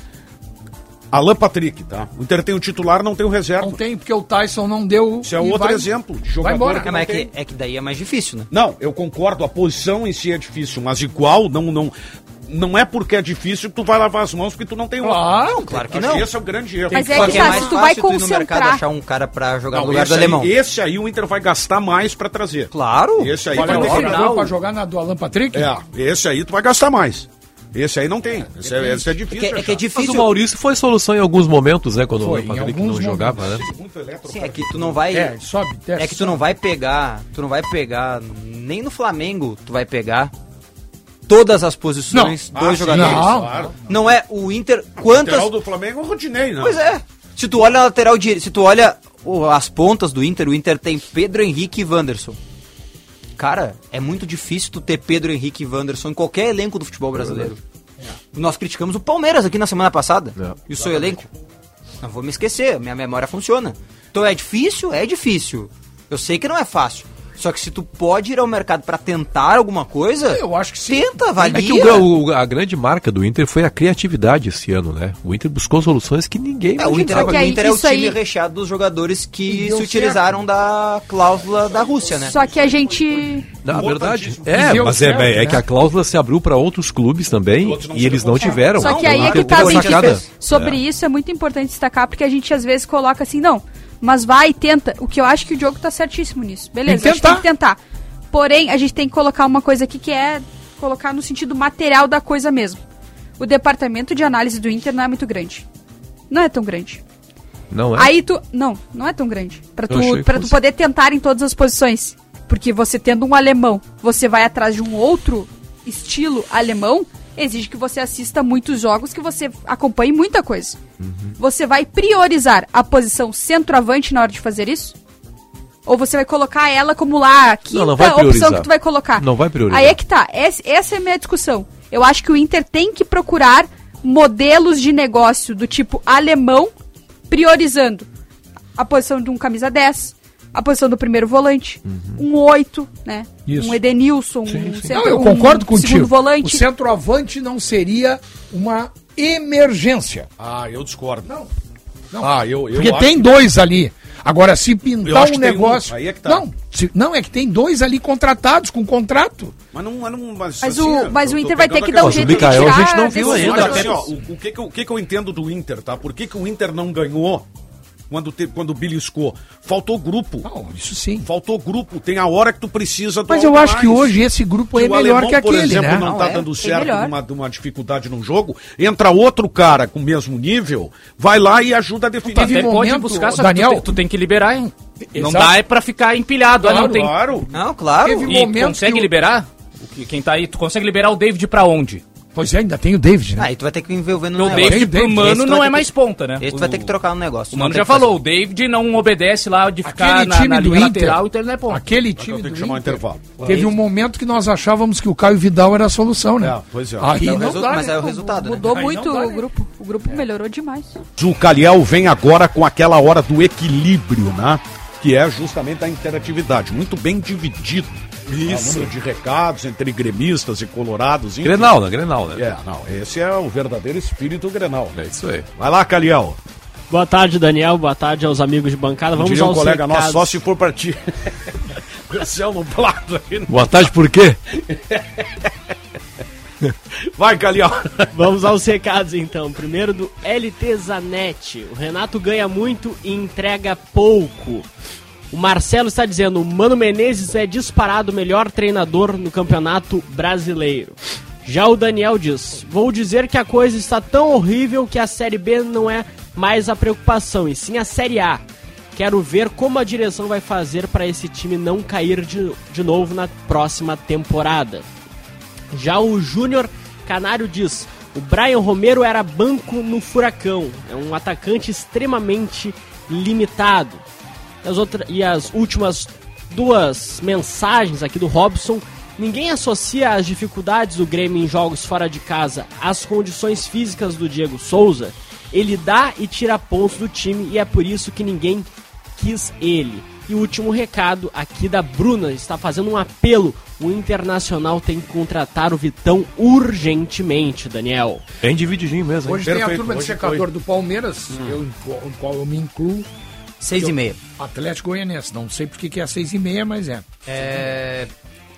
Alan Patrick, tá? O Inter tem o titular, não tem o reserva. Não tem, porque o Tyson não deu. Isso é outro vai- exemplo de Vai jogador embora. que É, não é que, é que daí é mais difícil, né? Não, eu concordo, a posição em si é difícil, mas igual, não, não, não é porque é difícil que tu vai lavar as mãos porque tu não tem. Claro, Claro que Acho não. esse é o grande erro. Mas é que que tá, mais. se tu vai ir no mercado concentrar- achar um cara pra jogar Não, no lugar esse, do alemão. aí, esse aí o Inter vai gastar mais pra trazer. Claro. Esse aí vai o ter pra jogar na do Alan Patrick? É, esse aí tu vai gastar mais. Esse aí não tem. Esse é, esse é É difícil. que, é que é achar. Mas difícil. o Maurício foi solução em alguns momentos, né? Quando Foi, o Patrick não jogava, né? Sim, é que tu não vai. É, sobe, desce. É que tu não vai pegar, tu não vai pegar, nem no Flamengo tu vai pegar todas as posições Não. dos Ah, jogadores. Não. claro. Não é o Inter, O quantas... lateral do Flamengo é o Rodinei, não. Pois é. Se tu olha a lateral direita, se tu olha o- as pontas do Inter, o Inter tem Pedro Henrique e Wanderson. Cara, é muito difícil tu ter Pedro Henrique e Wanderson em qualquer elenco do futebol brasileiro. Nós criticamos o Palmeiras aqui na semana passada. É. E o seu elenco. Não vou me esquecer, minha memória funciona. Então é difícil? É difícil. Eu sei que não é fácil. Só que se tu pode ir ao mercado pra tentar alguma coisa, Eu acho que sim. tenta, avalia. É que o- o- a grande marca do Inter foi a criatividade esse ano, né? O Inter buscou soluções que ninguém É, o Inter, que o Inter é o time aí- recheado dos jogadores que E se utilizaram da cláusula da Rússia, né? Só que a gente. Na verdade, é, mas é, certo, é né? que a cláusula se abriu para outros clubes também Outros e eles não tiveram. Só que aí o é que tá, Vicky, sacada. Sobre É. isso é muito importante destacar, porque a gente às vezes coloca assim, não, mas vai, tenta. O que eu acho que o Diogo tá certíssimo nisso. Beleza, Tem que a gente tem tentar. que tentar. Porém, a gente tem que colocar uma coisa aqui que é colocar no sentido material da coisa mesmo. O departamento de análise do Inter não é muito grande. Não é tão grande. Não é? Aí tu. Não, não é tão grande. Pra tu, pra tu fosse. poder tentar em todas as posições. Porque você tendo um alemão, você vai atrás de um outro estilo alemão, exige que você assista muitos jogos, que você acompanhe muita coisa. Uhum. Você vai priorizar a posição centroavante na hora de fazer isso? Ou você vai colocar ela como lá a quinta Não, não vai opção que tu vai colocar? Não vai priorizar. Aí é que tá. Essa é a minha discussão. Eu acho que o Inter tem que procurar modelos de negócio do tipo alemão, priorizando a posição de um camisa 10, a posição do primeiro volante, um 8, né? Isso. Um Edenilson, um, centro, Não, eu um concordo contigo. segundo O volante. centroavante não seria uma emergência. Ah, eu discordo. Não. Não. Ah, eu, eu Porque acho tem que- dois ali. Agora, se pintar um um. negócio. Aí é que tá. Não, se- não, é que tem dois ali contratados com contrato. Mas não, mas não mas, Mas assim, o- eu mas o Inter vai ter que dar um jeito de Mikael a tirar gente não viu ainda. Assim, ó, jogadores. o, o que que eu, o que que eu entendo do Inter, tá? Por que, que o Inter não ganhou quando, te, quando beliscou? Faltou grupo. Não, isso sim. Faltou grupo. Tem a hora que tu precisa do Mas eu acho que hoje esse grupo é o melhor alemão, que por aquele, exemplo, né? não, Não, tá é, dando bem certo numa, numa dificuldade num jogo, entra outro cara com o mesmo nível, vai lá e ajuda a definir. Teve Até pode momento, buscar, só Daniel- que tu, tem- tu tem que liberar, hein? Não Exato. dá é pra ficar empilhado. ah, não Claro, tem. Claro. Não, claro. Teve E momento consegue que o- liberar? O que- Quem tá aí, tu consegue liberar o David pra onde? Pois é, ainda tem o David, né? Aí tu vai ter que envolver no Porque o negócio. David David, pro esse Mano não é mais que- ponta, né? Esse tu vai ter que trocar no negócio. O Não Mano já falou, o David não obedece lá de ficar Aquele na, time na do linha Inter, lateral, então ele não é ponta. aquele Eu time tenho do que chamar um Inter, intervalo. teve um momento que nós achávamos que o Caio Vidal era a solução, né? É, pois é. Aí É o não resu- dá, mas né? é o resultado, né? Mudou Aí muito dá, o né? grupo. O grupo melhorou demais. O Caliel vem agora com aquela hora do equilíbrio, né? Que é justamente a interatividade. Muito bem dividido. Isso. número de recados entre gremistas e colorados. enfim. Grenal, né? Grenal, né? É, não. Esse é o verdadeiro espírito Grenal. É isso aí. Vai lá, Caliel. Boa tarde, Daniel. Boa tarde aos amigos de bancada. Vamos Diria um colega recados. nosso, só se for pra ti. Céu no plato aí. Boa tarde, por quê? Vai, Caliel. Vamos aos recados então. Primeiro do LT Zanetti. O Renato ganha muito e entrega pouco. O Marcelo está dizendo: o Mano Menezes é disparado o melhor treinador no campeonato brasileiro. Já o Daniel diz: Vou dizer que a coisa está tão horrível que a Série B não é mais a preocupação, e sim a Série A. Quero ver como a direção vai fazer para esse time não cair de, de novo na próxima temporada. Já o Júnior Canário diz: o Brian Romero era banco no Furacão, é um atacante extremamente limitado. As outra, e as últimas duas mensagens aqui do Robson: ninguém associa as dificuldades do Grêmio em jogos fora de casa às condições físicas do Diego Souza. Ele dá e tira pontos do time e é por isso que ninguém quis ele. E o último recado aqui da Bruna está fazendo um apelo. O Internacional tem que contratar o Vitão urgentemente, Daniel. Bem divididinho mesmo, hein? Hoje tem a Perfeito, turma de hoje secador foi. do Palmeiras, eu, em qual eu me incluo. Seis e meia. Atlético Goianiense. Não sei porque que é seis e meia, mas é. É,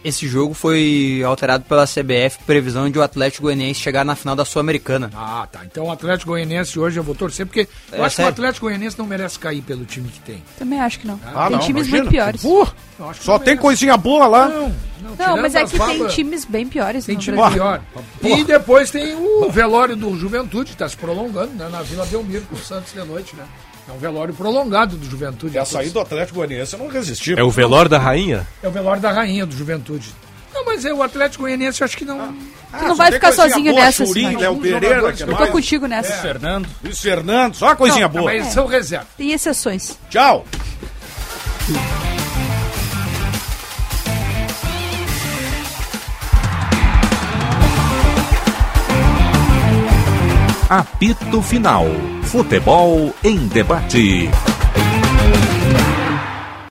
esse jogo foi alterado pela CBF, previsão de o Atlético Goianiense chegar na final da Sul-Americana. Ah, tá. Então o Atlético Goianiense hoje eu vou torcer, porque eu É, acho sério? que o Atlético Goianiense não merece cair pelo time que tem. Também acho que não. Ah, tem não, times imagina. muito piores. Pô, só tem merece. coisinha boa lá. Não, não, Não, mas é que tem babas, times bem piores. Tem time pior. E depois tem o velório do Juventude, está se prolongando, né? Na Vila Belmiro com o Santos de noite, né? É um velório prolongado do Juventude. E a saída do Atlético Goianiense eu não resisti. É o velório da rainha? É o velório da rainha do Juventude. Não, mas é o Atlético Goianiense, eu acho que não. Ah, Tu não só vai ficar sozinho boa, nessa, Churinho. Léo Um Pereira, que Eu tô mais? contigo nessa. Fernando. Luiz Fernando, só coisinha Não, boa. Mas são reserva. Tem exceções. Tchau. Apito Final. Futebol em debate.